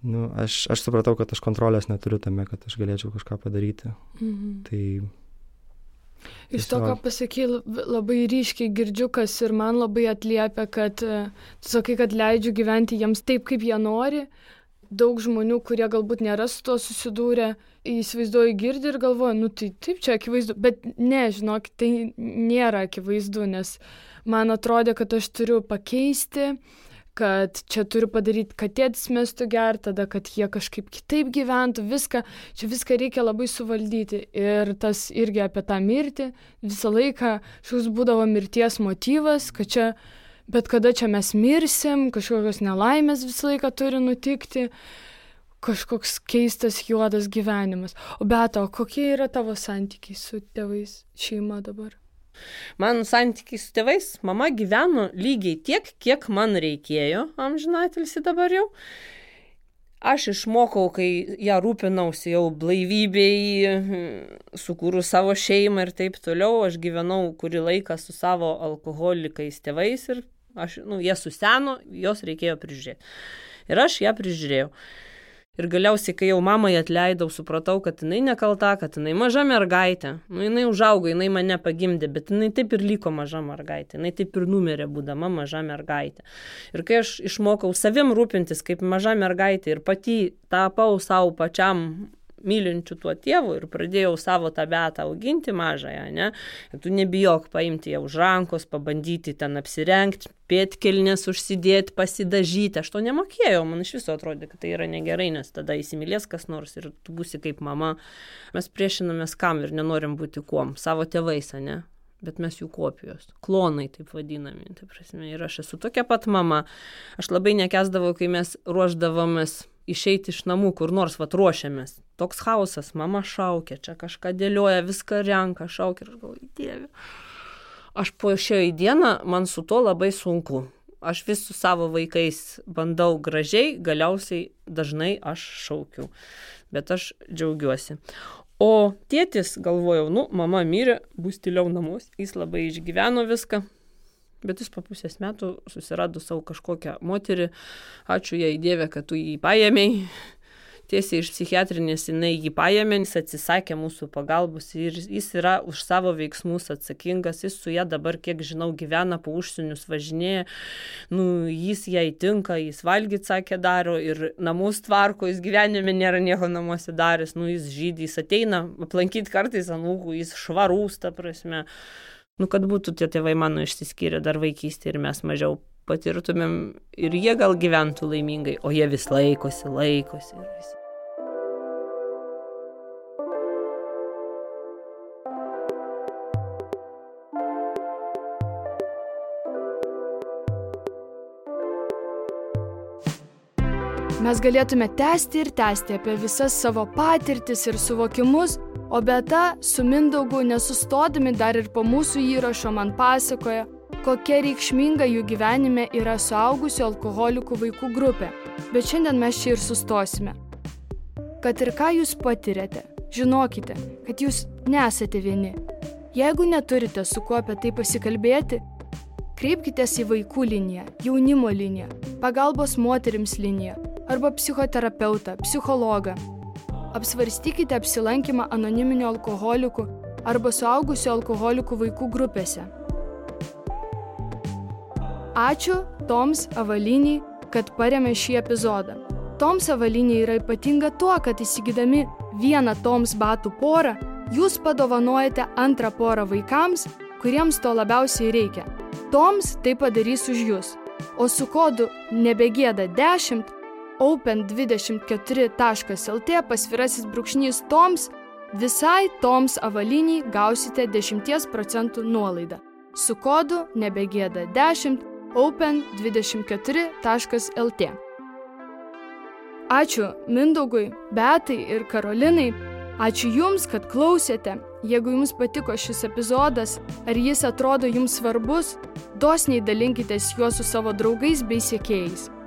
Nu, aš, aš supratau, kad aš kontrolės neturiu tame, kad aš galėčiau kažką padaryti. Mhm. Tai Iš to, ką pasakai, labai ryškiai girdžiu, kas ir man labai atliepia, kad e, tu sakai, kad leidžiu gyventi jiems taip, kaip jie nori. Daug žmonių, kurie galbūt nėra su tuo susidūrę, įsivaizduoju, girdi ir galvoju, nu tai taip čia akivaizdu, bet ne, žinok, tai nėra akivaizdu, nes man atrodė, kad aš turiu pakeisti, kad čia turiu padaryti, kad tėtis mestų ger, tada, kad jie kažkaip kitaip gyventų, viską, čia viską reikia labai suvaldyti. Ir tas irgi apie tą mirtį, visą laiką šis būdavo mirties motyvas, kad čia, bet kada čia mes mirsim, kažkokios nelaimės visą laiką turi nutikti kažkoks keistas juodas gyvenimas. O beto, kokie yra tavo santykiai su tėvais, šeima dabar? Man santykiai su tėvais, mama gyveno lygiai tiek, kiek man reikėjo, amžinatilsi dabar jau. Aš išmokau, kai ją rūpinausi jau blaivybei, sukūrus savo šeimą ir taip toliau, aš gyvenau kurį laiką su savo alkoholikais tėvais ir aš, nu, jie suseno, jos reikėjo prižiūrėti. Ir aš ją prižiūrėjau. Ir galiausiai, kai jau mamai atleidau, supratau, kad jinai nekalta, kad jinai maža mergaitė. Nu, jinai užaugo, jinai mane pagimdė, bet jinai taip ir liko maža mergaitė. Jinai taip ir numirė, būdama maža mergaitė. Ir kai aš išmokau savim rūpintis kaip maža mergaitė ir pati tapau savo pačiam mylinčiu tuo tėvu ir pradėjau savo tą betą auginti mažąją, ne? Ir tu nebijok paimti ją už rankos, pabandyti ten apsirengti, pėtkelnės užsidėti, pasidažyti. Aš to nemokėjau, man iš viso atrodė, kad tai yra negerai, nes tada įsimylės kas nors ir tu būsi kaip mama. Mes priešinamės kam ir nenorim būti kuom, savo tėvais, ne? bet mes jų kopijos, klonai taip vadinami. Tai prasme, ir aš esu tokia pat mama. Aš labai nekesdavau, kai mes ruoždavomės išeiti iš namų, kur nors vat ruošiamės toks chaosas, mama šaukia, čia kažką dėlioja, viską renka, šaukia ir galvoju, dieve. Aš po šiai dieną, man su to labai sunku. Aš vis su savo vaikais bandau gražiai, galiausiai dažnai aš šaukiu. Bet aš džiaugiuosi. O tėtis, galvojau, nu, mama mirė, bus tyliau namus, jis labai išgyveno viską, bet jis po pusės metų susirado savo kažkokią moterį, ačiū jai Dieve, kad tu jį paėmėjai, tiesiai iš psichiatrinės jinai jį paėmė, jis atsisakė mūsų pagalbos ir jis yra už savo veiksmus atsakingas, jis su ja dabar, kiek žinau, gyvena po užsienius, važinėja, nu, jis jai tinka, jis valgyti sakė daro ir namus tvarko, jis gyvenime nėra nieko namuose daręs, nu, jis žydį, jis ateina aplankyti kartais anūkų, jis švarūs, ta prasme. Nu, kad būtų tie tėvai mano išsiskyrę dar vaikystėje ir mes mažiau patirtumėm ir jie gal gyventų laimingai, o jie vis laikosi, laikosi ir visi. Mes galėtume tęsti ir tęsti apie visas savo patirtis ir suvokimus, o beta su Mindaugu nesustodami dar ir po mūsų įrašo man pasakoja, kokia reikšminga jų gyvenime yra suaugusių alkoholikų vaikų grupė. Bet šiandien mes čia ir sustosime. Kad ir ką jūs patiriate, žinokite, kad jūs nesate vieni. Jeigu neturite su kuo apie tai pasikalbėti, kreipkitės į vaikų liniją, jaunimo liniją, pagalbos moterims liniją arba psichoterapeutą, psichologą. Apsvarstykite apsilankymą anoniminių alkoholikų arba suaugusių alkoholikų vaikų grupėse. Ačiū Toms Avaliniai, kad paremė šį epizodą. Toms avalynė yra ypatinga tuo, kad įsigydami vieną Toms batų porą, jūs padovanojate antrą porą vaikams, kuriems to labiausiai reikia. Toms tai padarys už jūs. O su kodu nebegėda 10 open24.lt pasvirasis brūkšnys Toms visai Toms avaliniai gausite 10 procentų nuolaidą. Su kodu nebegėda 10 open24.lt. Ačiū Mindaugui, Betai ir Karolinai. Ačiū Jums, kad klausėte. Jeigu Jums patiko šis epizodas, ar jis atrodo Jums svarbus, dosniai dalinkitės juo su savo draugais bei sėkėjais.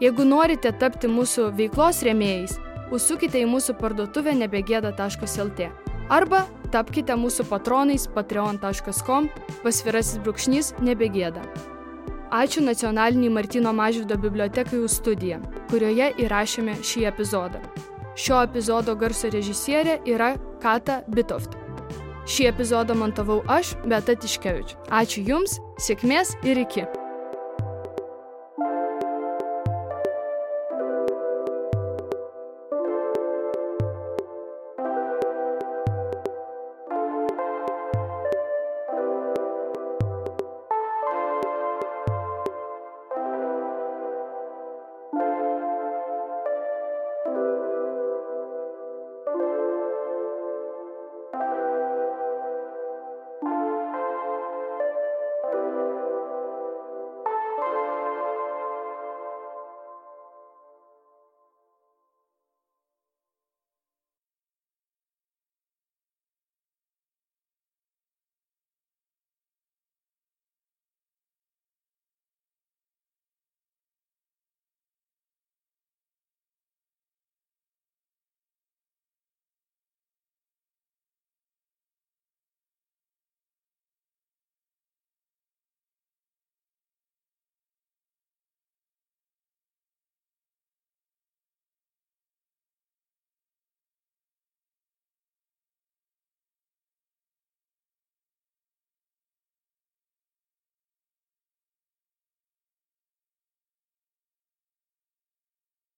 Jeigu norite tapti mūsų veiklos rėmėjais, užsukite į mūsų parduotuvę nebegėda.lt arba tapkite mūsų patronais patreon.com pasvirasis brūkšnys nebegėda. Ačiū nacionaliniai Martino Mažvido bibliotekai už studiją, kurioje įrašėme šį epizodą. Šio epizodo garso režisierė yra Kata Bitoft. Šį epizodą montavau aš, Beta Tiškevič. Ačiū Jums, sėkmės ir iki.